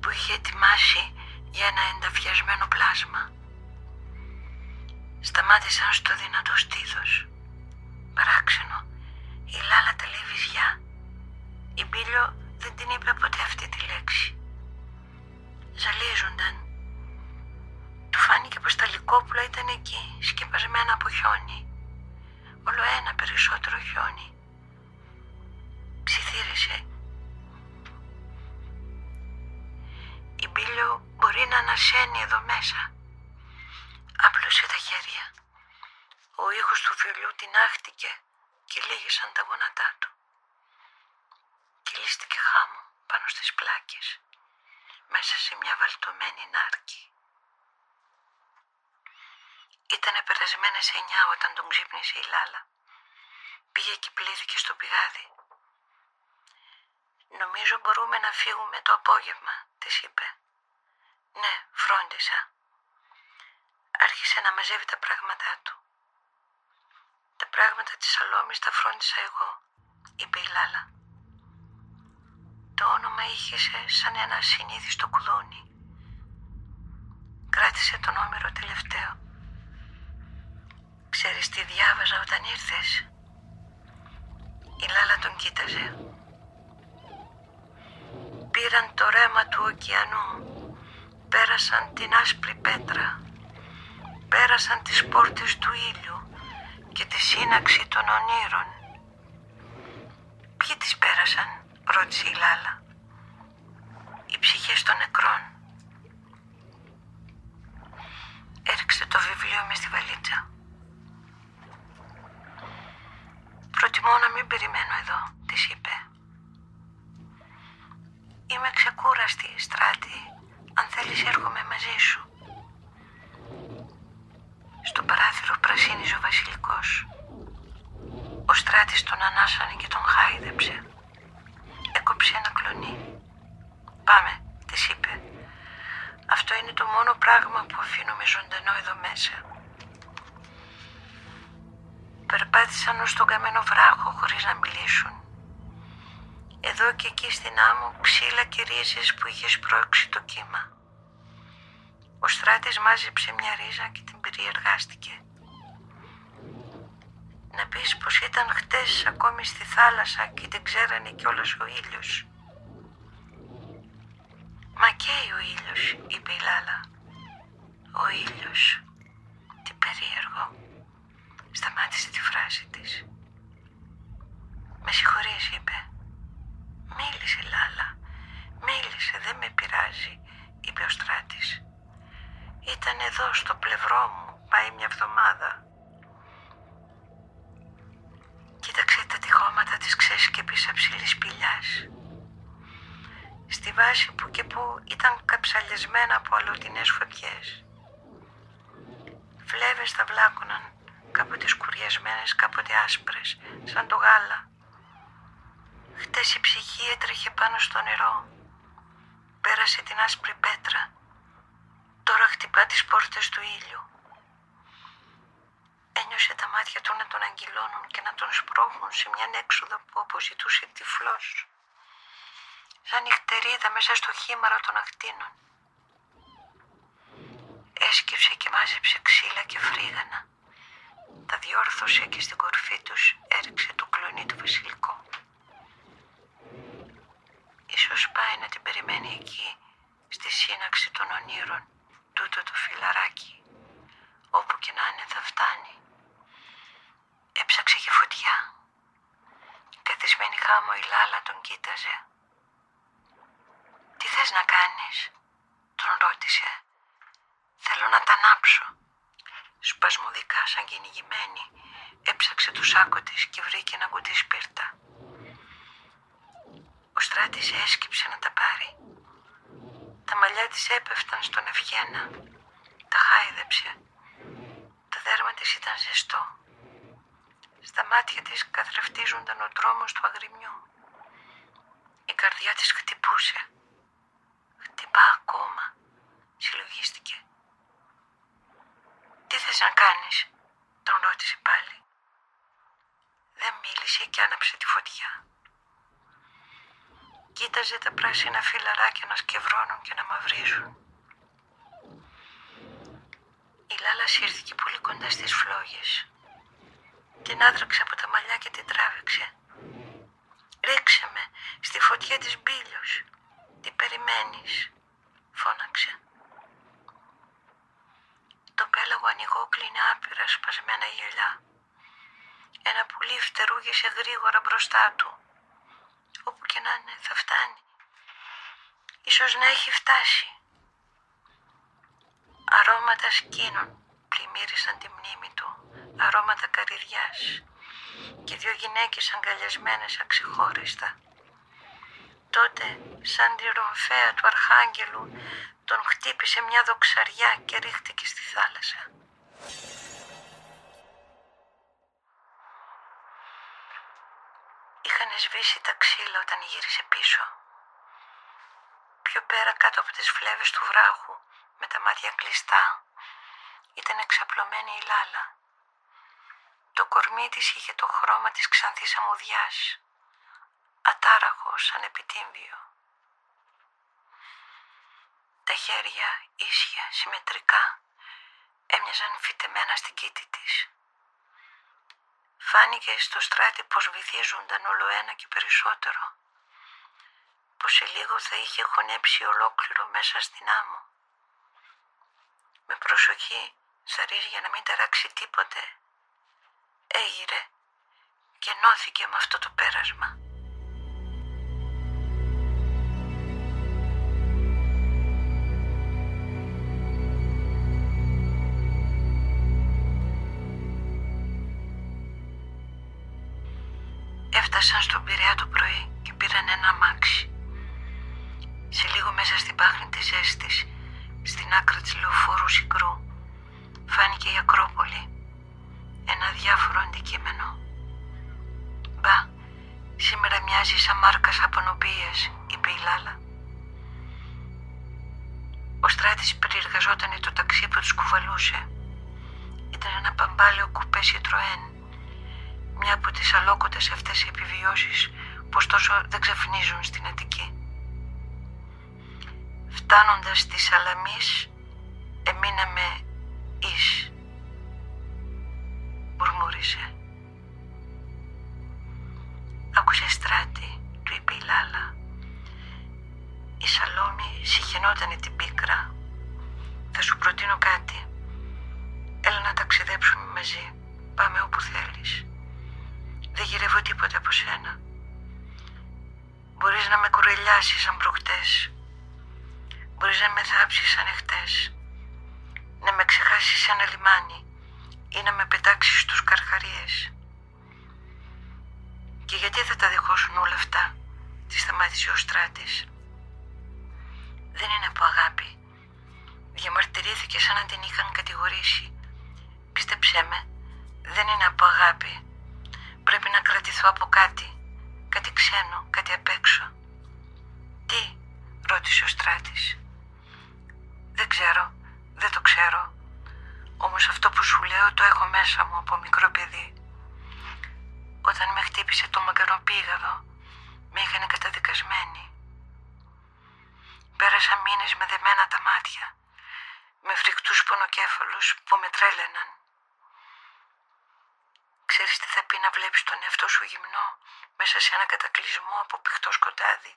που είχε ετοιμάσει για ένα ενταφιασμένο πλάσμα. Σταμάτησαν στο δυνατό στήθος. Παράξενο, η Λάλα τελεί βυζιά. Η Μπίλιο δεν την είπε ποτέ αυτή τη λέξη. Ζαλίζονταν του φάνηκε πως τα λικόπουλα ήταν εκεί, σκεπασμένα από χιόνι. Όλο ένα περισσότερο χιόνι. Ψιθύρισε. Η μπίλιο μπορεί να ανασένει εδώ μέσα. Άπλωσε τα χέρια. Ο ήχος του βιολιού την άχτηκε και λίγησαν τα γονατά του. Κυλίστηκε χάμω πάνω στις πλάκες, μέσα σε μια βαλτωμένη νάρκη. Ήτανε περασμένες εννιά όταν τον ξύπνησε η Λάλα. Πήγε και πλήθηκε στο πηγάδι. Νομίζω μπορούμε να φύγουμε το απόγευμα, της είπε. Ναι, φρόντισα. Άρχισε να μαζεύει τα πράγματά του. Τα πράγματα της Σαλόμης τα φρόντισα εγώ, είπε η Λάλα. Το όνομα είχε σαν ένα συνήθιστο κουδούνι. Κράτησε τον όμηρο τελευταίο. Ξέρεις τι διάβαζα όταν ήρθες; Η Λάλα τον κοίταζε. Πήραν το ρέμα του ωκεανού. Πέρασαν την άσπρη πέτρα. Πέρασαν τις πόρτες του ήλιου και τη σύναξη των ονείρων. Ποιοι τις πέρασαν, ρώτησε η Λάλα. Οι ψυχές των νεκρών. Έριξε το βιβλίο μες στη βαλίτσα. Προτιμώ να μην περιμένω εδώ, της είπε. Είμαι ξεκούραστη, στράτη. Αν θέλεις έρχομαι μαζί σου. Στο παράθυρο πρασίνιζε ο βασιλικός. Ο στράτης τον ανάσανε και τον χάιδεψε. Έκοψε ένα κλονί. Πάμε, της είπε. Αυτό είναι το μόνο πράγμα που αφήνουμε ζωντανό εδώ μέσα. Περπάτησαν ως τον καμένο βράχο χωρίς να μιλήσουν. Εδώ και εκεί στην άμμο ξύλα και ρίζες που είχες σπρώξει το κύμα. Ο στράτης μάζεψε μια ρίζα και την περιεργάστηκε. Να πεις πως ήταν χτες ακόμη στη θάλασσα και δεν ξέρανε κιόλας ο ήλιος. Μα καίει ο ήλιος, είπε η Λάλα. Ο ήλιος. Τι περίεργο. Σταμάτησε τη φράση της. «Με συγχωρείς», είπε. «Μίλησε, Λάλα. Μίλησε, δεν με πειράζει», είπε ο Στράτης. «Ήταν εδώ στο πλευρό μου, πάει μια εβδομάδα». Κοίταξε τα τυχώματα της ξέσκεπης αψηλής σπηλιάς. στη βάση που και που ήταν καψαλιασμένα από αλωτινές φωτιές. Φλέβες τα βλάκωναν, κάποτε σκουριασμένες, κάποτε άσπρες, σαν το γάλα. Χτες η ψυχή έτρεχε πάνω στο νερό. Πέρασε την άσπρη πέτρα. Τώρα χτυπά τις πόρτες του ήλιου. Ένιωσε τα μάτια του να τον αγγυλώνουν και να τον σπρώχουν σε μια έξοδο που αποζητούσε τυφλός σαν νυχτερίδα μέσα στο χήμαρο των ακτίνων. Έσκυψε και μάζεψε ξύλα και φρίγανα. Τα διόρθωσε και στην κορφή τους έριξε το κλονί του βασιλικό. Ίσως πάει να την περιμένει εκεί, στη σύναξη των ονείρων, τούτο το φιλαράκι. Όπου και να είναι θα φτάνει. Έψαξε για φωτιά. Καθισμένη χάμω η Λάλα τον κοίταζε. «Τι θες να κάνεις» τον ρώτησε. «Θέλω να τα ανάψω». Σπασμωδικά σαν κυνηγημένη έψαξε το σάκο της και βρήκε ένα κουτί σπίρτα. Ο Στράτης έσκυψε να τα πάρει. Τα μαλλιά της έπεφταν στον ευγένα. Τα χάιδεψε. Το δέρμα της ήταν ζεστό. Στα μάτια της καθρεφτίζονταν ο τρόμος του αγριμιού. Η καρδιά της χτυπούσε. Χτυπά ακόμα. Συλλογίστηκε. Τι θες να κάνεις, τον ρώτησε πάλι. Δεν μίλησε και άναψε τη φωτιά. Κοίταζε τα πράσινα φύλλαράκια να σκευρώνουν και να μαυρίζουν. Η Λάλα σύρθηκε πολύ κοντά στις φλόγες. Την άδραξε από τα μαλλιά και την τράβηξε. Ρίξε με στη φωτιά της μπήλιος. Τι περιμένεις, φώναξε. Το πέλαγο ανοιγό κλείνει άπειρα σπασμένα γυαλιά. Ένα πουλί φτερούγησε γρήγορα μπροστά του. Όπου και να είναι θα φτάνει. Ίσως να έχει φτάσει. Αρώματα σκήνων πλημμύρισαν τη μνήμη του. Αρώματα καρυδιάς. Και δύο γυναίκες αγκαλιασμένες αξιχώριστα. Τότε, σαν τη ρομφαία του Αρχάγγελου, τον χτύπησε μια δοξαριά και ρίχτηκε στη θάλασσα. Είχαν σβήσει τα ξύλα όταν γύρισε πίσω. Πιο πέρα κάτω από τις φλέβες του βράχου, με τα μάτια κλειστά, ήταν εξαπλωμένη η λάλα. Το κορμί της είχε το χρώμα της ξανθής αμμουδιάς, ατάραχος σαν επιτύμβιο. Τα χέρια ίσια, συμμετρικά, έμοιαζαν φυτεμένα στην κήτη της. Φάνηκε στο στράτη πως βυθίζονταν όλο ένα και περισσότερο, πως σε λίγο θα είχε χωνέψει ολόκληρο μέσα στην άμμο. Με προσοχή σαρίζει για να μην ταράξει τίποτε. Έγειρε και νόθηκε με αυτό το πέρασμα. Σαν μάρκας απονοπίας, είπε η Λάλα. Ο Στράτης περιεργαζόταν το ταξί που τους κουβαλούσε. Ήταν ένα παμπάλαιο κουπέ Citroën μια από τις αλόκοτες αυτές οι επιβιώσεις που ωστόσο δεν ξαφνίζουν στην Αττική. Φτάνοντας στη Σαλαμής, εμείναμε εις. Μουρμούρισε. ο Στράτης. Δεν είναι από αγάπη. Διαμαρτυρήθηκε σαν να την είχαν κατηγορήσει. Πίστεψέ με, δεν είναι από αγάπη. Πρέπει να κρατηθώ από κάτι. Κάτι ξένο, κάτι απ' έξω. Τι, ρώτησε ο Στράτης. Δεν ξέρω, δεν το ξέρω. Όμως αυτό που σου λέω το έχω μέσα μου από μικρό παιδί. Όταν με χτύπησε το μακαροπήγαδο, με είχαν καταδικασμένη. Πέρασα μήνες με δεμένα τα μάτια, με φρικτούς πονοκέφαλους που με τρέλαιναν. Ξέρεις τι θα πει να βλέπεις τον εαυτό σου γυμνό μέσα σε ένα κατακλυσμό από πηχτό σκοτάδι,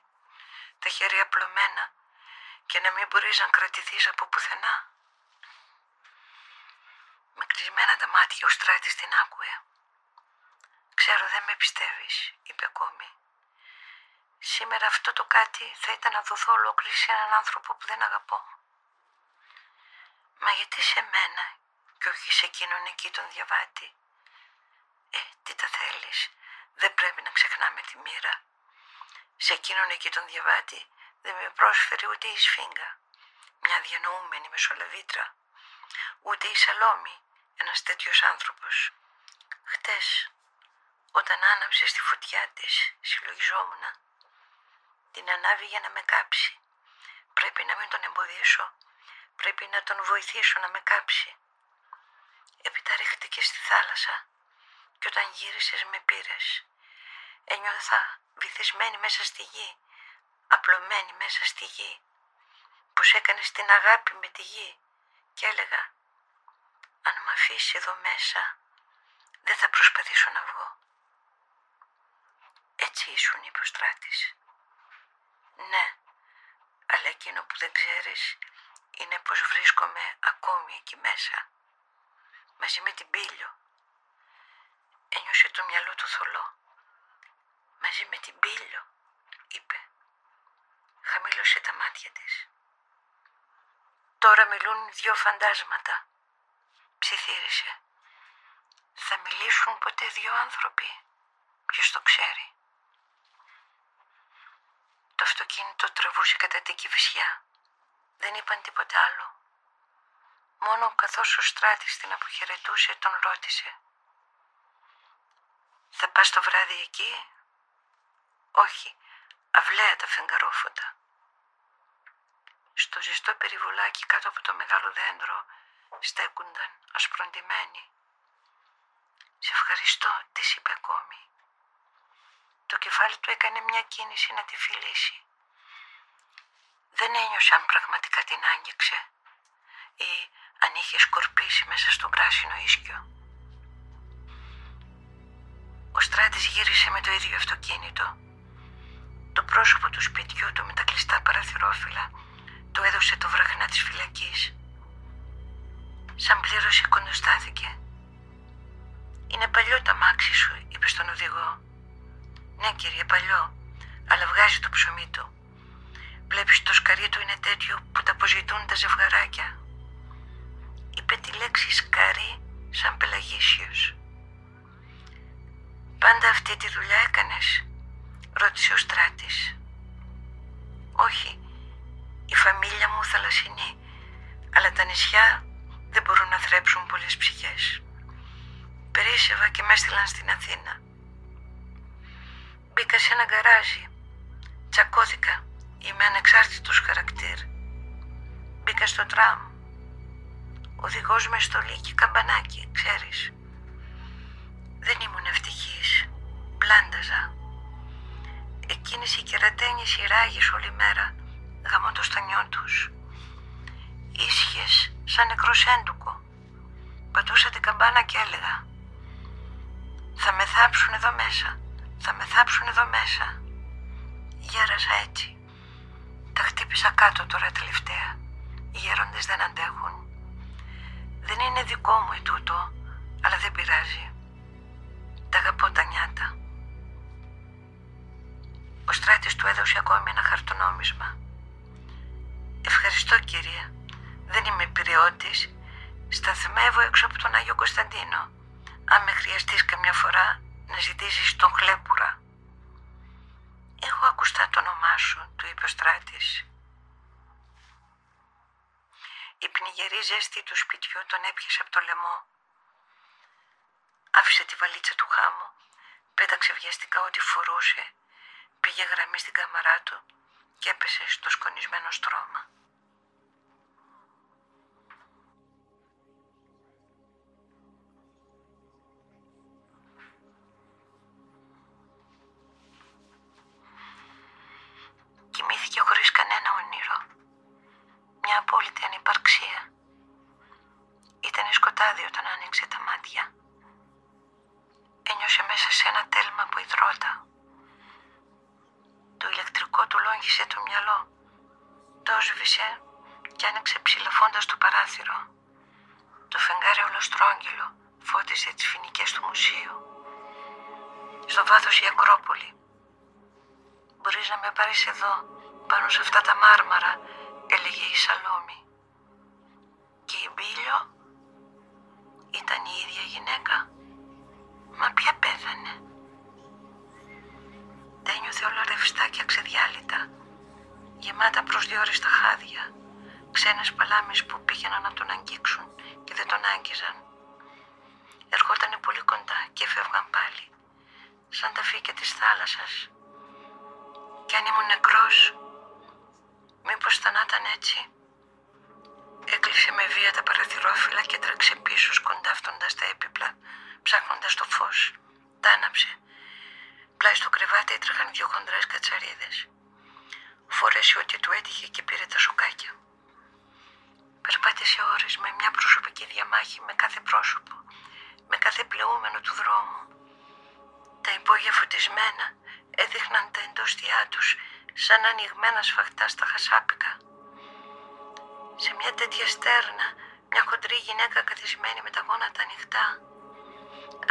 τα χέρια απλωμένα και να μην μπορείς να κρατηθείς από πουθενά. Με κλεισμένα τα μάτια ο Στράτης την άκουε. «Ξέρω δεν με πιστεύεις», είπε ακόμη. «Σήμερα αυτό το κάτι θα ήταν να δοθώ ολόκληρη σε έναν άνθρωπο που δεν αγαπώ». «Μα γιατί σε μένα και όχι σε εκείνον εκεί τον διαβάτη». «Ε, τι τα θέλεις, δεν πρέπει να ξεχνάμε τη μοίρα». Σε εκείνον εκεί τον διαβάτη δεν με πρόσφερε ούτε η σφίγγα, μια διανοούμενη μεσολαβήτρα, ούτε η Σαλόμη, ένας τέτοιος άνθρωπος. Χτες, όταν άναψε στη φωτιά της, συλλογιζόμουν. Την ανάβει για να με κάψει. Πρέπει να μην τον εμποδίσω. Πρέπει να τον βοηθήσω να με κάψει. Έπειτα ρίχτηκε στη θάλασσα και όταν γύρισες με πήρες. Ένιωθα βυθισμένη μέσα στη γη, απλωμένη μέσα στη γη. Πως έκανες την αγάπη με τη γη και έλεγα αν με αφήσει εδώ μέσα δεν θα προσπαθήσω να βγω. Έτσι ήσουν είπε ο Στράτης. Ναι, αλλά εκείνο που δεν ξέρεις είναι πως βρίσκομαι ακόμη εκεί μέσα. Μαζί με την πύλιο. Ένιωσε το μυαλό του θολό. Μαζί με την πύλιο, είπε. Χαμήλωσε τα μάτια της. Τώρα μιλούν δυο φαντάσματα. Ψιθύρισε. Θα μιλήσουν ποτέ δυο άνθρωποι. Ποιος το ξέρει. Το αυτοκίνητο τραβούσε κατά την κυφισιά. Δεν είπαν τίποτα άλλο. Μόνο καθώς ο Στράτης την αποχαιρετούσε τον ρώτησε. Θα πας το βράδυ εκεί; Όχι, αυλαία τα φεγγαρόφωτα. Στο ζεστό περιβολάκι κάτω από το μεγάλο δέντρο στέκουνταν ασπροντημένοι. Σε ευχαριστώ, της είπε ακόμη. Το κεφάλι του έκανε μια κίνηση να τη φιλήσει. Δεν ένιωσε αν πραγματικά την άγγιξε ή αν είχε σκορπίσει μέσα στο πράσινο ίσκιο. Ο Στράτης γύρισε με το ίδιο αυτοκίνητο. Το πρόσωπο του σπιτιού του με τα κλειστά παραθυρόφυλλα του έδωσε το βραχνά της φυλακής. Σαν πλήρωση κοντοστάθηκε. «Είναι παλιό το αμάξι σου», είπε στον οδηγό. «Ναι, κύριε, παλιό, αλλά βγάζει το ψωμί του. Βλέπεις το σκαρί του είναι τέτοιο που τα αποζητούν τα ζευγαράκια». Είπε τη λέξη σκαρί σαν πελαγίσιος. «Πάντα αυτή τη δουλειά έκανες», ρώτησε ο Στράτης. «Όχι, η φαμίλια μου θαλασσινή, αλλά τα νησιά δεν μπορούν να θρέψουν πολλές ψυχές. Περίσευα και με έστειλαν στην Αθήνα. Μπήκα σε ένα γκαράζι. Τσακώθηκα. Είμαι ανεξάρτητος χαρακτήρ. Μπήκα στο τραμ. Οδηγός με στολή και καμπανάκι, ξέρεις. Δεν ήμουν ευτυχής. Πλάνταζα. Εκείνες οι κερατένιες οι όλη μέρα γαμώντας το νιό τους. Ίσχυες σαν νεκρός έντουκο. Πατούσα την καμπάνα και έλεγα «Θα με θάψουν εδώ μέσα, θα με θάψουν εδώ μέσα». Γέρασα έτσι. Τα χτύπησα κάτω τώρα τελευταία. Οι γέροντες δεν αντέχουν. Δεν είναι δικό μου ετούτο, αλλά δεν πειράζει. Τα αγαπώ τα νιάτα. Ο στράτης του έδωσε ακόμη ένα χαρτονόμισμα. Ευχαριστώ κυρία. Δεν είμαι πυριώτης. Σταθμεύω έξω από τον Άγιο Κωνσταντίνο. Αν με χρειαστείς καμιά φορά να ζητήσεις τον Χλέπουρα. Έχω ακουστά το όνομά σου, του είπε ο Στράτης. Η πνιγερή ζέστη του σπιτιού τον έπιασε από το λαιμό. Άφησε τη βαλίτσα του χάμου, πέταξε βιαστικά ό,τι φορούσε, πήγε γραμμή στην καμαρά του και έπεσε στο σκονισμένο στρώμα. Μπορείς να με πάρεις εδώ, πάνω σε αυτά τα μάρμαρα, έλεγε η Σαλόμη. Και η Μπίλιο ήταν η ίδια γυναίκα. Μα ποια πέθανε. Τα ένιωθε όλα ρευστά και αξεδιάλυτα, γεμάτα προσδιορίστα χάδια, ξένες παλάμες που πήγαιναν να τον αγγίξουν και δεν τον άγγιζαν. Ερχότανε πολύ κοντά και φεύγαν πάλι, σαν τα φύκια της θάλασσας. Κι αν ήμουν νεκρός, μήπως θα να ήταν έτσι. Έκλεισε με βία τα παραθυρόφυλλα και τρέξε πίσω σκοντάφτοντας τα έπιπλα, ψάχνοντας το φως. Τα άναψε. Πλάι στο κρεβάτι έτρεχαν δυο χοντρές κατσαρίδες. Φορέσει ό,τι του έτυχε και πήρε τα σοκάκια. Περπάτησε ώρες με μια προσωπική διαμάχη με κάθε πρόσωπο, με κάθε πλεούμενο του δρόμου. Τα υπόγεια φωτισμένα έδειχναν τα εντόστιά τους σαν ανοιγμένα σφαχτά στα χασάπικα. Σε μια τέτοια στέρνα, μια χοντρή γυναίκα καθισμένη με τα γόνατα ανοιχτά,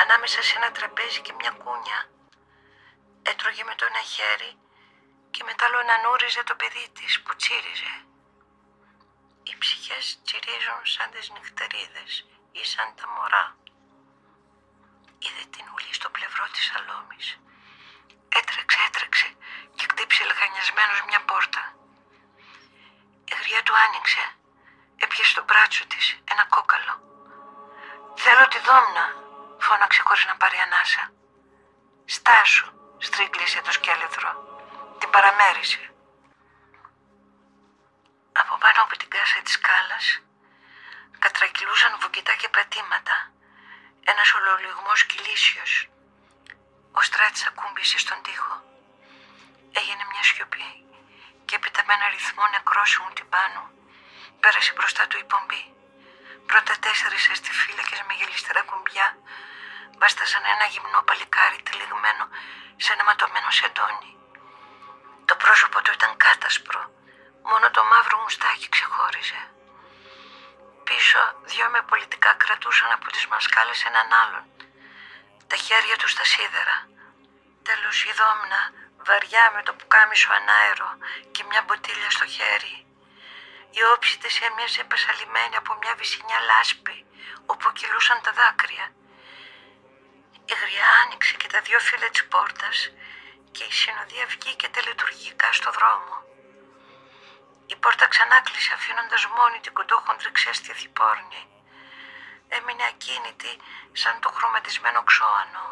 ανάμεσα σε ένα τραπέζι και μια κούνια, έτρωγε με το ένα χέρι και μετά άλλο να νούριζε το παιδί της που τσίριζε. Οι ψυχές τσιρίζουν σαν τις νυχτερίδες ή σαν τα μωρά. Είδε την ουλή στο πλευρό της Σαλόμης. Έτρεξε, έτρεξε και χτύπησε λαχανιασμένος μια πόρτα. Η γριά του άνοιξε. Έπιασε το μπράτσο της ένα κόκαλο. «Θέλω τη δόμνα», φώναξε χωρίς να πάρει ανάσα. «Στάσου», στρίγκλισε το σκέλετρο. Την παραμέρισε. Από πάνω από την κάσα της σκάλας κατρακυλούσαν βουκητά και πατήματα. Ένας ολολιγμός κυλίσιος. Ο Στράτης ακούμπησε στον τοίχο. Έγινε μια σιωπή και έπειτα με ένα ρυθμό νεκρόσιμου τυμπάνου πέρασε μπροστά του η πομπή. Πρώτα τέσσερις αστιφύλακες με γελιστέρα κουμπιά βάσταζαν ένα γυμνό παλικάρι τυλιγμένο σε ένα ματωμένο σεντόνι. Το πρόσωπο του ήταν κάτασπρο, μόνο το μαύρο μουστάκι ξεχώριζε. Πίσω δυο με πολιτικά κρατούσαν από τις μασκάλες έναν άλλον. Τα χέρια τους στα σίδερα. Τέλος η δόμνα, βαριά με το πουκάμισο ανάερο και μια μποτήλια στο χέρι. Η όψη της έμοιαζε πεσαλημένη από μια βυσινιά λάσπη, όπου κυλούσαν τα δάκρυα. Η γριά άνοιξε και τα δυο φύλλα της πόρτας και η συνοδεία βγήκε τελετουργικά στο δρόμο. Η πόρτα ξανά κλείσε αφήνοντας μόνη την κοντόχοντρη ξέστη θηπόρνη. Έμεινε ακίνητη σαν το χρωματισμένο ξώανο.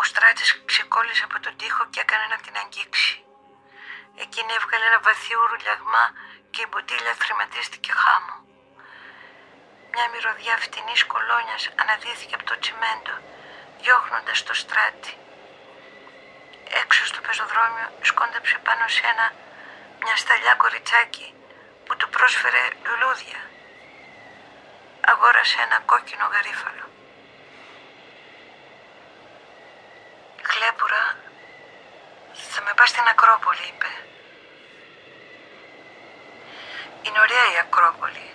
Ο στράτης ξεκόλλησε από τον τοίχο και έκανε να την αγγίξει. Εκείνη έβγαλε ένα βαθύ ουρουλιαγμά και η μποτήλια θρηματίστηκε χάμω. Μια μυρωδιά φτηνής κολόνιας αναδύθηκε από το τσιμέντο, διώχνοντας το στράτη. Έξω στο πεζοδρόμιο σκόνταψε πάνω σε ένα μια σταλιά κοριτσάκι που του πρόσφερε λουλούδια. Αγόρασε ένα κόκκινο γαρίφαλο. Χλέπουρα, θα με πας στην Ακρόπολη, είπε. Είναι ωραία η Ακρόπολη,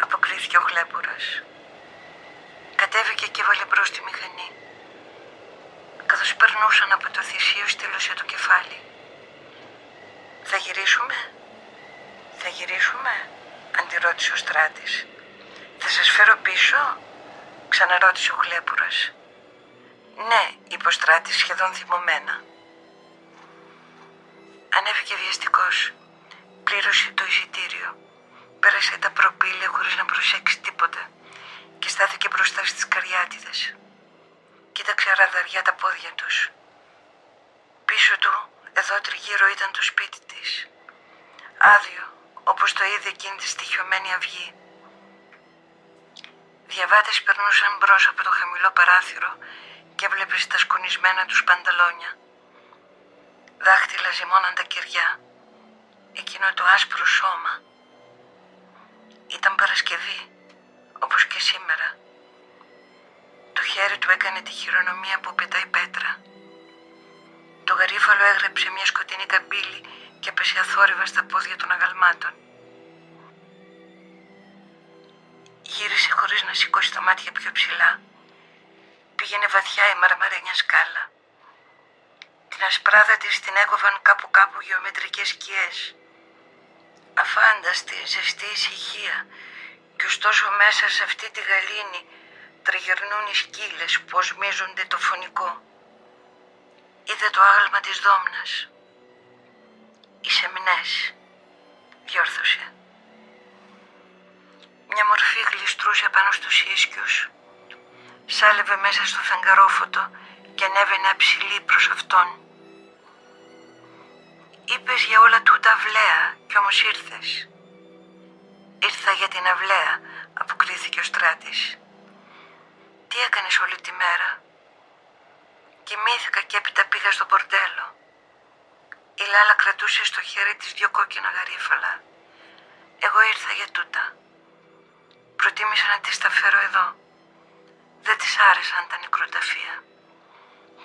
αποκρίθηκε ο Χλέπουρας. Κατέβηκε και βάλε μπρος τη μηχανή. Καθώς περνούσαν από το θυσίο στήλωσε το κεφάλι. Θα γυρίσουμε, θα γυρίσουμε, αντιρώτησε ο Στράτης. Θα σας φέρω πίσω, ξαναρώτησε ο Χλέπουρας. Ναι, είπε ο Στράτης σχεδόν θυμωμένα. Ανέβηκε βιαστικός. Πλήρωσε το εισιτήριο. πέρασε τα προπήλαια χωρίς να προσέξει τίποτα και στάθηκε μπροστά στις καριάτιδες. Κοίταξε ραδαριά τα πόδια τους. Πίσω του, εδώ τριγύρω ήταν το σπίτι της. Άδειο, όπως το είδε εκείνη τη στοιχειωμένη αυγή. Διαβάτες περνούσαν μπρος από το χαμηλό παράθυρο και βλέπεις τα σκονισμένα τους πανταλόνια. Δάχτυλα ζυμώναν τα κεριά. Εκείνο το άσπρο σώμα. Ήταν Παρασκευή, όπως και σήμερα. Το χέρι του έκανε τη χειρονομία που πετάει πέτρα. Το γαρίφαλο έγρεψε μια σκοτεινή καμπύλη και έπεσε αθόρυβα στα πόδια των αγαλμάτων. Γύρισε χωρίς να σηκώσει τα μάτια πιο ψηλά. Πήγαινε βαθιά η μαραμαρένια σκάλα. Την ασπράδα της την έκοβαν κάπου κάπου γεωμετρικές σκιές. Αφάνταστη, ζεστή ησυχία και ωστόσο μέσα σε αυτή τη γαλήνη τριγυρνούν οι σκύλες που οσμίζονται το φωνικό. Είδε το άγαλμα της δόμνας. Οι σεμινές, διόρθωσε. Μια μορφή γλιστρούσε πάνω στους ίσκιους. Σάλευε μέσα στο φεγγαρόφωτο και ανέβαινε αψηλή προς αυτόν. Είπες για όλα τούτα αυλαία κι όμως ήρθες. Ήρθα για την αυλαία, αποκρίθηκε ο Στράτης. Τι έκανες όλη τη μέρα; Κοιμήθηκα και έπειτα πήγα στο πορτέλο. Η Λάλα κρατούσε στο χέρι της δυο κόκκινα γαρίφαλα. Εγώ ήρθα για τούτα. Προτίμησα να τις τα φέρω εδώ. Δεν της άρεσαν τα νεκροταφεία.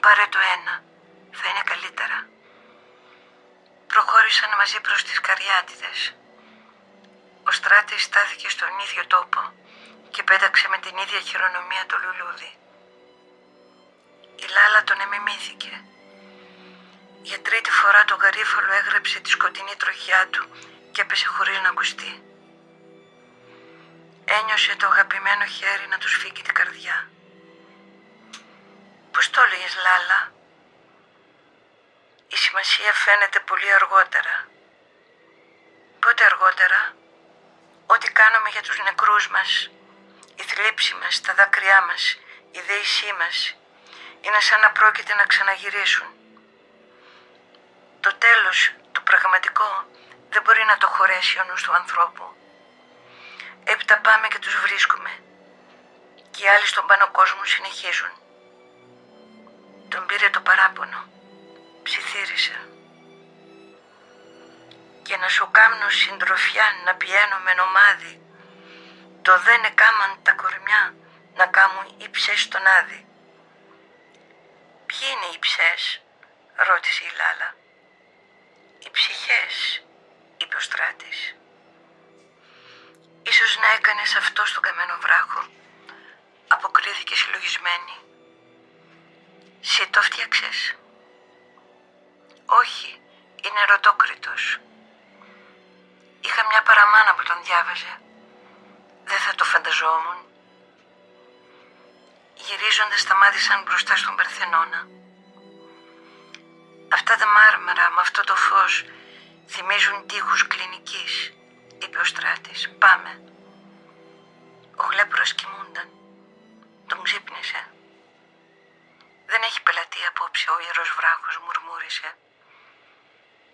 Πάρε το ένα. Θα είναι καλύτερα. Προχώρησαν μαζί προς τις καριάτιδες. Ο Στράτης στάθηκε στον ίδιο τόπο και πέταξε με την ίδια χειρονομία το λουλούδι. Η Λάλα τον εμιμήθηκε. Για τρίτη φορά το γαρίφαλο έγρεψε τη σκοτεινή τροχιά του και έπεσε χωρίς να ακουστεί. Ένιωσε το αγαπημένο χέρι να τους σφίγγει την καρδιά. Πώς το έλεγες Λάλα; Η σημασία φαίνεται πολύ αργότερα. Πότε αργότερα; Ό,τι κάνουμε για τους νεκρούς μας, η θλίψη μας, τα δάκρυά μας, η δέησή μας, είναι σαν να πρόκειται να ξαναγυρίσουν. Το τέλος, το πραγματικό, δεν μπορεί να το χωρέσει ο νους του ανθρώπου. Έπειτα πάμε και τους βρίσκουμε. Και οι άλλοι στον πάνω κόσμο συνεχίζουν. Τον πήρε το παράπονο. Ψιθύρισε. Και να σου κάμνω συντροφιά να πιένω με νομάδι. Το δεν εκάμαν τα κορμιά να κάμουν οι ψες στον άδει. Ποιοι είναι οι ψες, ρώτησε η Λάλα. Οι ψυχές, είπε ο Στράτης. Ίσως να έκανες αυτό στον καμένο βράχο, αποκρίθηκε συλλογισμένη. Σε το φτιάξες. Όχι, είναι ερωτόκριτος. Είχα μια παραμάνα που τον διάβαζε. Δεν θα το φανταζόμουν. Γυρίζοντας σταμάτησαν μπροστά στον Παρθενώνα. Αυτά τα μάρμαρα με αυτό το φως θυμίζουν τείχους κλινικής, είπε ο Στράτης. Πάμε. Ο γλέπρος κοιμούνταν. Τον ξύπνησε. Δεν έχει πελατεί απόψε ο ιερός βράχος, μουρμούρισε.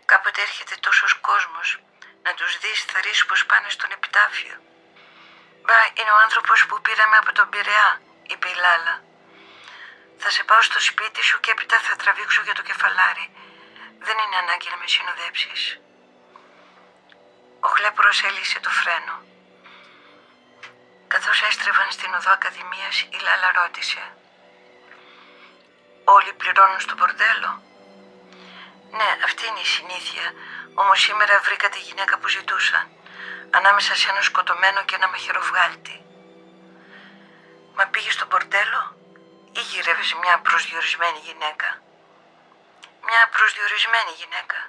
Κάποτε έρχεται τόσος κόσμος να τους δεις θα πως πάνε στον επιτάφιο. Μπα, είναι ο άνθρωπος που πήραμε από τον Πειραιά, είπε η Λάλα. Θα σε πάω στο σπίτι σου και έπειτα θα τραβήξω για το κεφαλάρι. Δεν είναι ανάγκη να με συνοδέψεις. Ο χλέπρος έλυσε το φρένο. Καθώς έστρεβαν στην οδό Ακαδημίας, η Λάλα ρώτησε. Όλοι πληρώνουν στο πορτέλο. Ναι, αυτή είναι η συνήθεια. Όμως σήμερα βρήκα τη γυναίκα που ζητούσαν. Ανάμεσα σε ένα σκοτωμένο και ένα μαχαιροβγάλτη. Μα πήγε στο πορτέλο ή γυρεύει μια προσδιορισμένη γυναίκα; Μια προσδιορισμένη γυναίκα.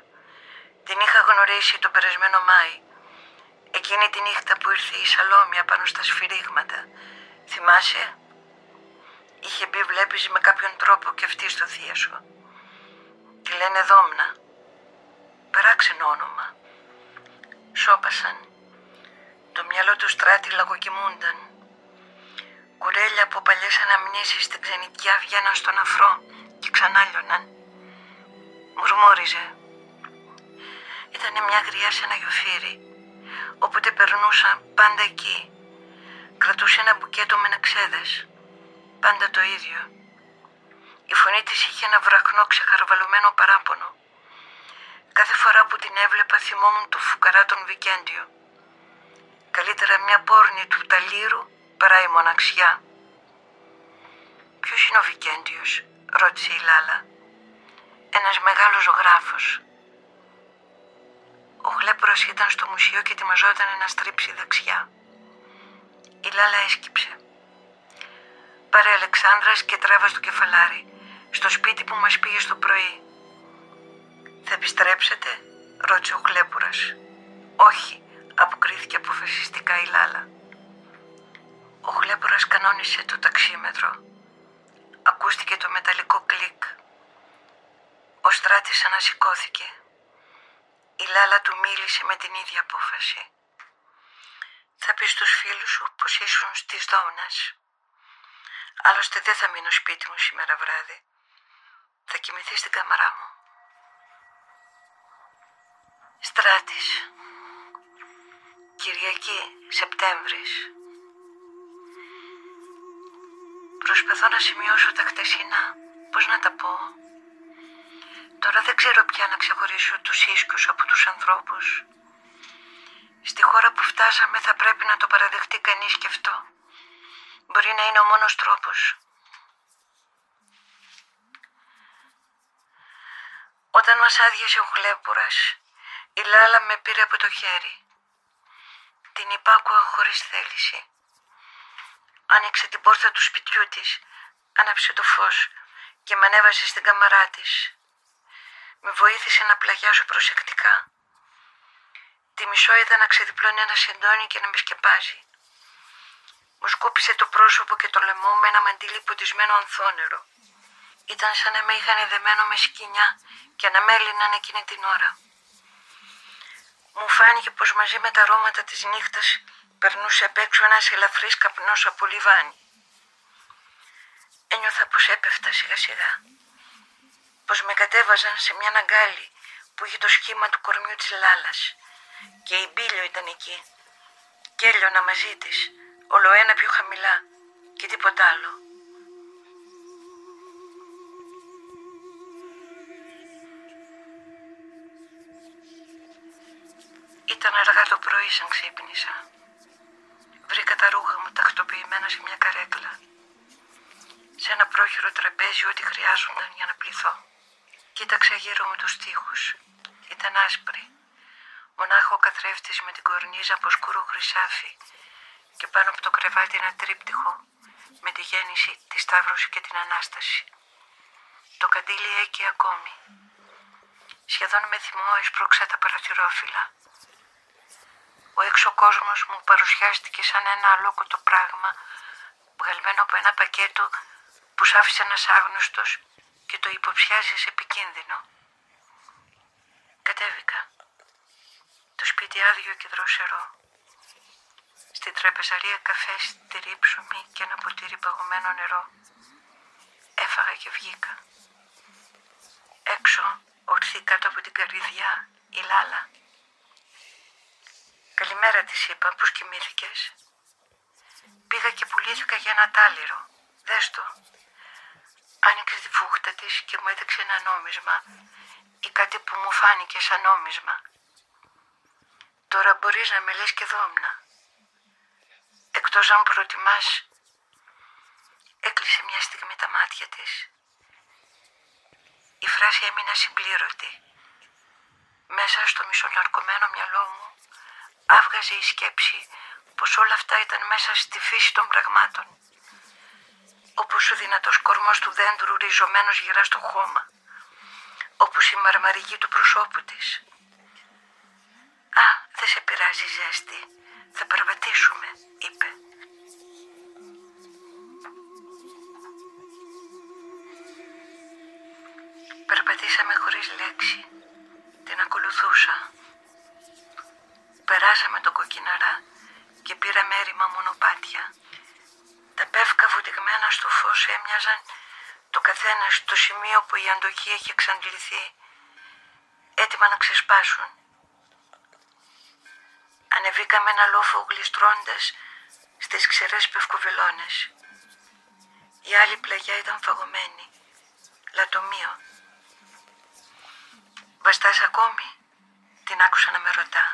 Την είχα γνωρίσει τον περασμένο Μάη. Εκείνη τη νύχτα που ήρθε η Σαλόμια πάνω στα σφυρίγματα. Θυμάσαι; Είχε μπει βλέπεις με κάποιον τρόπο και αυτή στο θεία σου. Τη λένε Δόμνα. Παράξενο όνομα. Σώπασαν. Το μυαλό του στράτη λαγοκοιμούνταν. Κουρέλια από παλιές αναμνήσεις στην ξενιτιά βγαίναν στον αφρό και ξανά λιώναν. Μουρμούριζε. Ήταν μια γριά σε ένα γιοφύρι. Όποτε περνούσαν πάντα εκεί. Κρατούσε ένα μπουκέτο με νεξέδες. Πάντα το ίδιο. Η φωνή της είχε ένα βραχνό ξεχαρβαλωμένο παράπονο. Κάθε φορά που την έβλεπα θυμόμουν το φουκαρά τον Βικέντιο. Καλύτερα μια πόρνη του ταλήρου παρά η μοναξιά. Ποιος είναι ο Βικέντιος, ρώτησε η Λάλα. Ένας μεγάλος ζωγράφος. Ο Γλέπορος ήταν στο μουσείο και ετοιμαζόταν να στρίψει δεξιά. Η Λάλα έσκυψε. Πάρε Αλεξάνδρας και τράβα στο κεφαλάρι, στο σπίτι που μας πήγε στο πρωί. Θα επιστρέψετε, ρώτησε ο Γλέπορας. Όχι, αποκρίθηκε αποφασιστικά η Λάλα. Ο Γλέπορας κανόνισε το ταξίμετρο. Ακούστηκε το μεταλλικό κλικ. Ο στράτης ανασηκώθηκε. Η Λάλα του μίλησε με την ίδια απόφαση. Θα πεις στους φίλους σου πως ήσουν στις Δόμνας. Άλλωστε δεν θα μείνω σπίτι μου σήμερα βράδυ. Θα κοιμηθεί στην καμαρά μου. Στράτης. Κυριακή, Σεπτέμβρης. Προσπαθώ να σημειώσω τα χτεσινά. Πώς να τα πω; Τώρα δεν ξέρω πια να ξεχωρίσω τους ίσκους από τους ανθρώπους. Στη χώρα που φτάσαμε θα πρέπει να το παραδεχτεί κανείς και αυτό. Μπορεί να είναι ο μόνος τρόπος. Όταν μας άδειασε ο χλέμπουρας, η Λάλα με πήρε από το χέρι. Την υπάκουα χωρίς θέληση. Άνοιξε την πόρτα του σπιτιού της, άναψε το φως και με ανέβασε στην καμαρά της. Με βοήθησε να πλαγιάσω προσεκτικά. Τη μισό είδα να ξεδιπλώνει ένα σεντόνι και να με σκεπάζει. Μου σκούπισε το πρόσωπο και το λαιμό με ένα μαντίλι ποτισμένο ανθόνερο. Ήταν σαν να με είχαν δεμένο με σκοινιά και να με έλυναν εκείνη την ώρα. Μου φάνηκε πως μαζί με τα αρώματα της νύχτας περνούσε απ' έξω ένας ελαφρύς καπνός από λιβάνι. Ένιωθα πως έπεφτα σιγά σιγά. Πως με κατέβαζαν σε μια ναγκάλη που είχε το σχήμα του κορμιού της Λάλας. Και η Μπίλιο ήταν εκεί. Και έλειωνα μαζί της, ολοένα πιο χαμηλά και τίποτα άλλο. Ήταν αργά το πρωί σαν ξύπνησα. Βρήκα τα ρούχα μου τακτοποιημένα σε μια καρέκλα. Σε ένα πρόχειρο τραπέζι ό,τι χρειάζονταν για να πληθώ. Κοίταξα γύρω μου τους τοίχους. Ήταν άσπροι. Μονάχο ο καθρέφτης με την κορνίζα από σκούρο χρυσάφι και πάνω από το κρεβάτι ένα τρίπτυχο με τη γέννηση, τη Σταύρωση και την Ανάσταση. Το καντήλι έκει ακόμη. Σχεδόν με θυμό έσπρωξα τα παραθυρόφυλλα. Ο έξω κόσμος μου παρουσιάστηκε σαν ένα αλόκοτο πράγμα βγαλμένο από ένα πακέτο που σ' άφησε ένας άγνωστος και το υποψιάζει σε επικίνδυνο. Κατέβηκα. Το σπίτι άδειο και δροσερό. Στην τραπεζαρία καφέ, στηρί ψωμί και ένα ποτήρι παγωμένο νερό. Έφαγα και βγήκα. Έξω, ορθή κάτω από την καρδιά, η Λάλα. Καλημέρα της είπα, πώς κοιμήθηκες; Πήγα και πουλήθηκα για ένα τάλιρο. Δες το. Άνοιξε τη φούχτα της και μου έδειξε ένα νόμισμα ή κάτι που μου φάνηκε σαν νόμισμα. Τώρα μπορείς να με λες και δόμνα. Εκτός αν προτιμάς, έκλεισε μια στιγμή τα μάτια της. Η φράση έμεινα συμπλήρωτη. Μέσα στο μισοναρκωμένο μυαλό μου άβγαζε η σκέψη πως όλα αυτά ήταν μέσα στη φύση των πραγμάτων. Όπως ο δυνατός κορμός του δέντρου ριζωμένος γυρά στο χώμα. Όπως η μαρμαριγή του προσώπου της. «Α, δεν σε πειράζει ζέστη. Θα περπατήσουμε», είπε. Περπατήσαμε χωρίς λέξη. Την ακολουθούσα. Περάσαμε τον κοκκιναρά και πήρα μέρημα μονοπάτια. Τα πεύκα βουτυγμένα στο φως έμοιαζαν το καθένας στο σημείο που η αντοχή έχει εξαντληθεί, έτοιμα να ξεσπάσουν. Ανεβήκαμε ένα λόφο γλιστρώντας στις ξερές πευκοβελώνες. Η άλλη πλαγιά ήταν φαγωμένη. Λατομείο. Βαστάς ακόμη, την άκουσα να με ρωτά.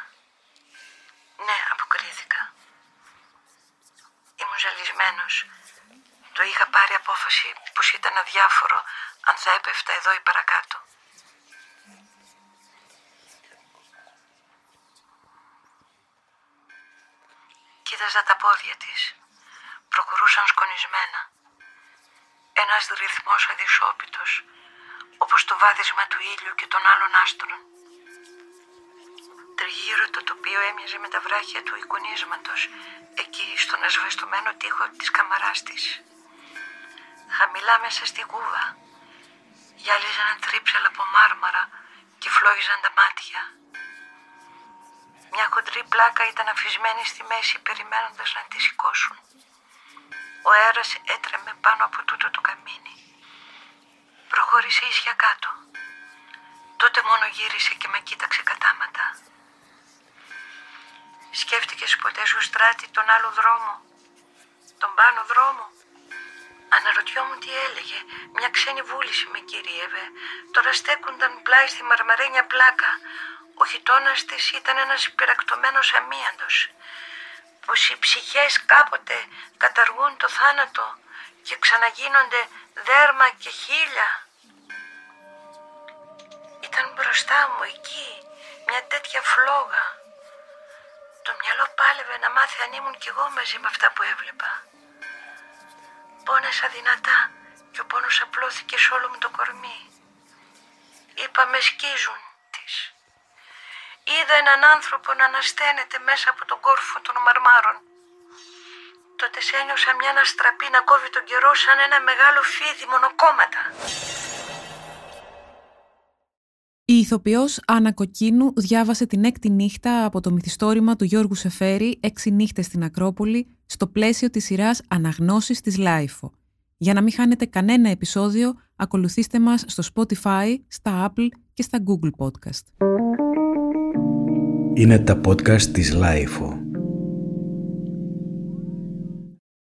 Ναι, αποκρίθηκα. Ήμουν ζαλισμένος. Το είχα πάρει απόφαση πως ήταν αδιάφορο αν θα έπεφτα εδώ ή παρακάτω. Κοίταζα τα πόδια της. Προχωρούσαν σκονισμένα. Ένας ρυθμός αδυσόπιτος, όπως το βάδισμα του ήλιου και των άλλων άστρων. Τριγύρω το τοπίο έμοιαζε με τα βράχια του εικονίσματος, εκεί στον ασβεστομένο τοίχο της καμαράς της. Χαμηλά μέσα στη κούβα, γυάλιζαν τρίψελα από μάρμαρα και φλόγιζαν τα μάτια. Μια χοντρή πλάκα ήταν αφισμένη στη μέση περιμένοντας να τη σηκώσουν. Ο αέρας έτρεμε πάνω από τούτο το καμίνι. Προχώρησε ίσια κάτω. Τότε μόνο γύρισε και με κοίταξε κατάματα. Σκέφτηκες ποτέ σου στράτη τον άλλο δρόμο, τον πάνω δρόμο; Αναρωτιόμουν τι έλεγε. Μια ξένη βούληση με κυρίευε. Τώρα στέκονταν πλάι στη μαρμαρένια πλάκα. Ο χιτώνας της ήταν ένας πυρακτωμένος αμίαντος. Πως οι ψυχές κάποτε καταργούν το θάνατο και ξαναγίνονται δέρμα και χίλια. Ήταν μπροστά μου εκεί μια τέτοια φλόγα. Το μυαλό πάλευε να μάθει αν ήμουν κι εγώ μαζί με αυτά που έβλεπα. Πόνεσα δυνατά και ο πόνος απλώθηκε σε όλο μου το κορμί. Είπα με σκίζουν της. Είδα έναν άνθρωπο να ανασταίνεται μέσα από τον κόρφο των μαρμάρων. Τότε σε ένιωσα μια αναστραπή να κόβει τον καιρό σαν ένα μεγάλο φίδι μονοκόμματα. Η ηθοποιός Άννα Κοκκίνου διάβασε την έκτη νύχτα από το μυθιστόρημα του Γιώργου Σεφέρη «Έξι νύχτες στην Ακρόπολη» στο πλαίσιο της σειράς «Αναγνώσεις της LiFO». Για να μην χάνετε κανένα επεισόδιο, ακολουθήστε μας στο Spotify, στα Apple και στα Google Podcast. Είναι τα podcast της LiFO.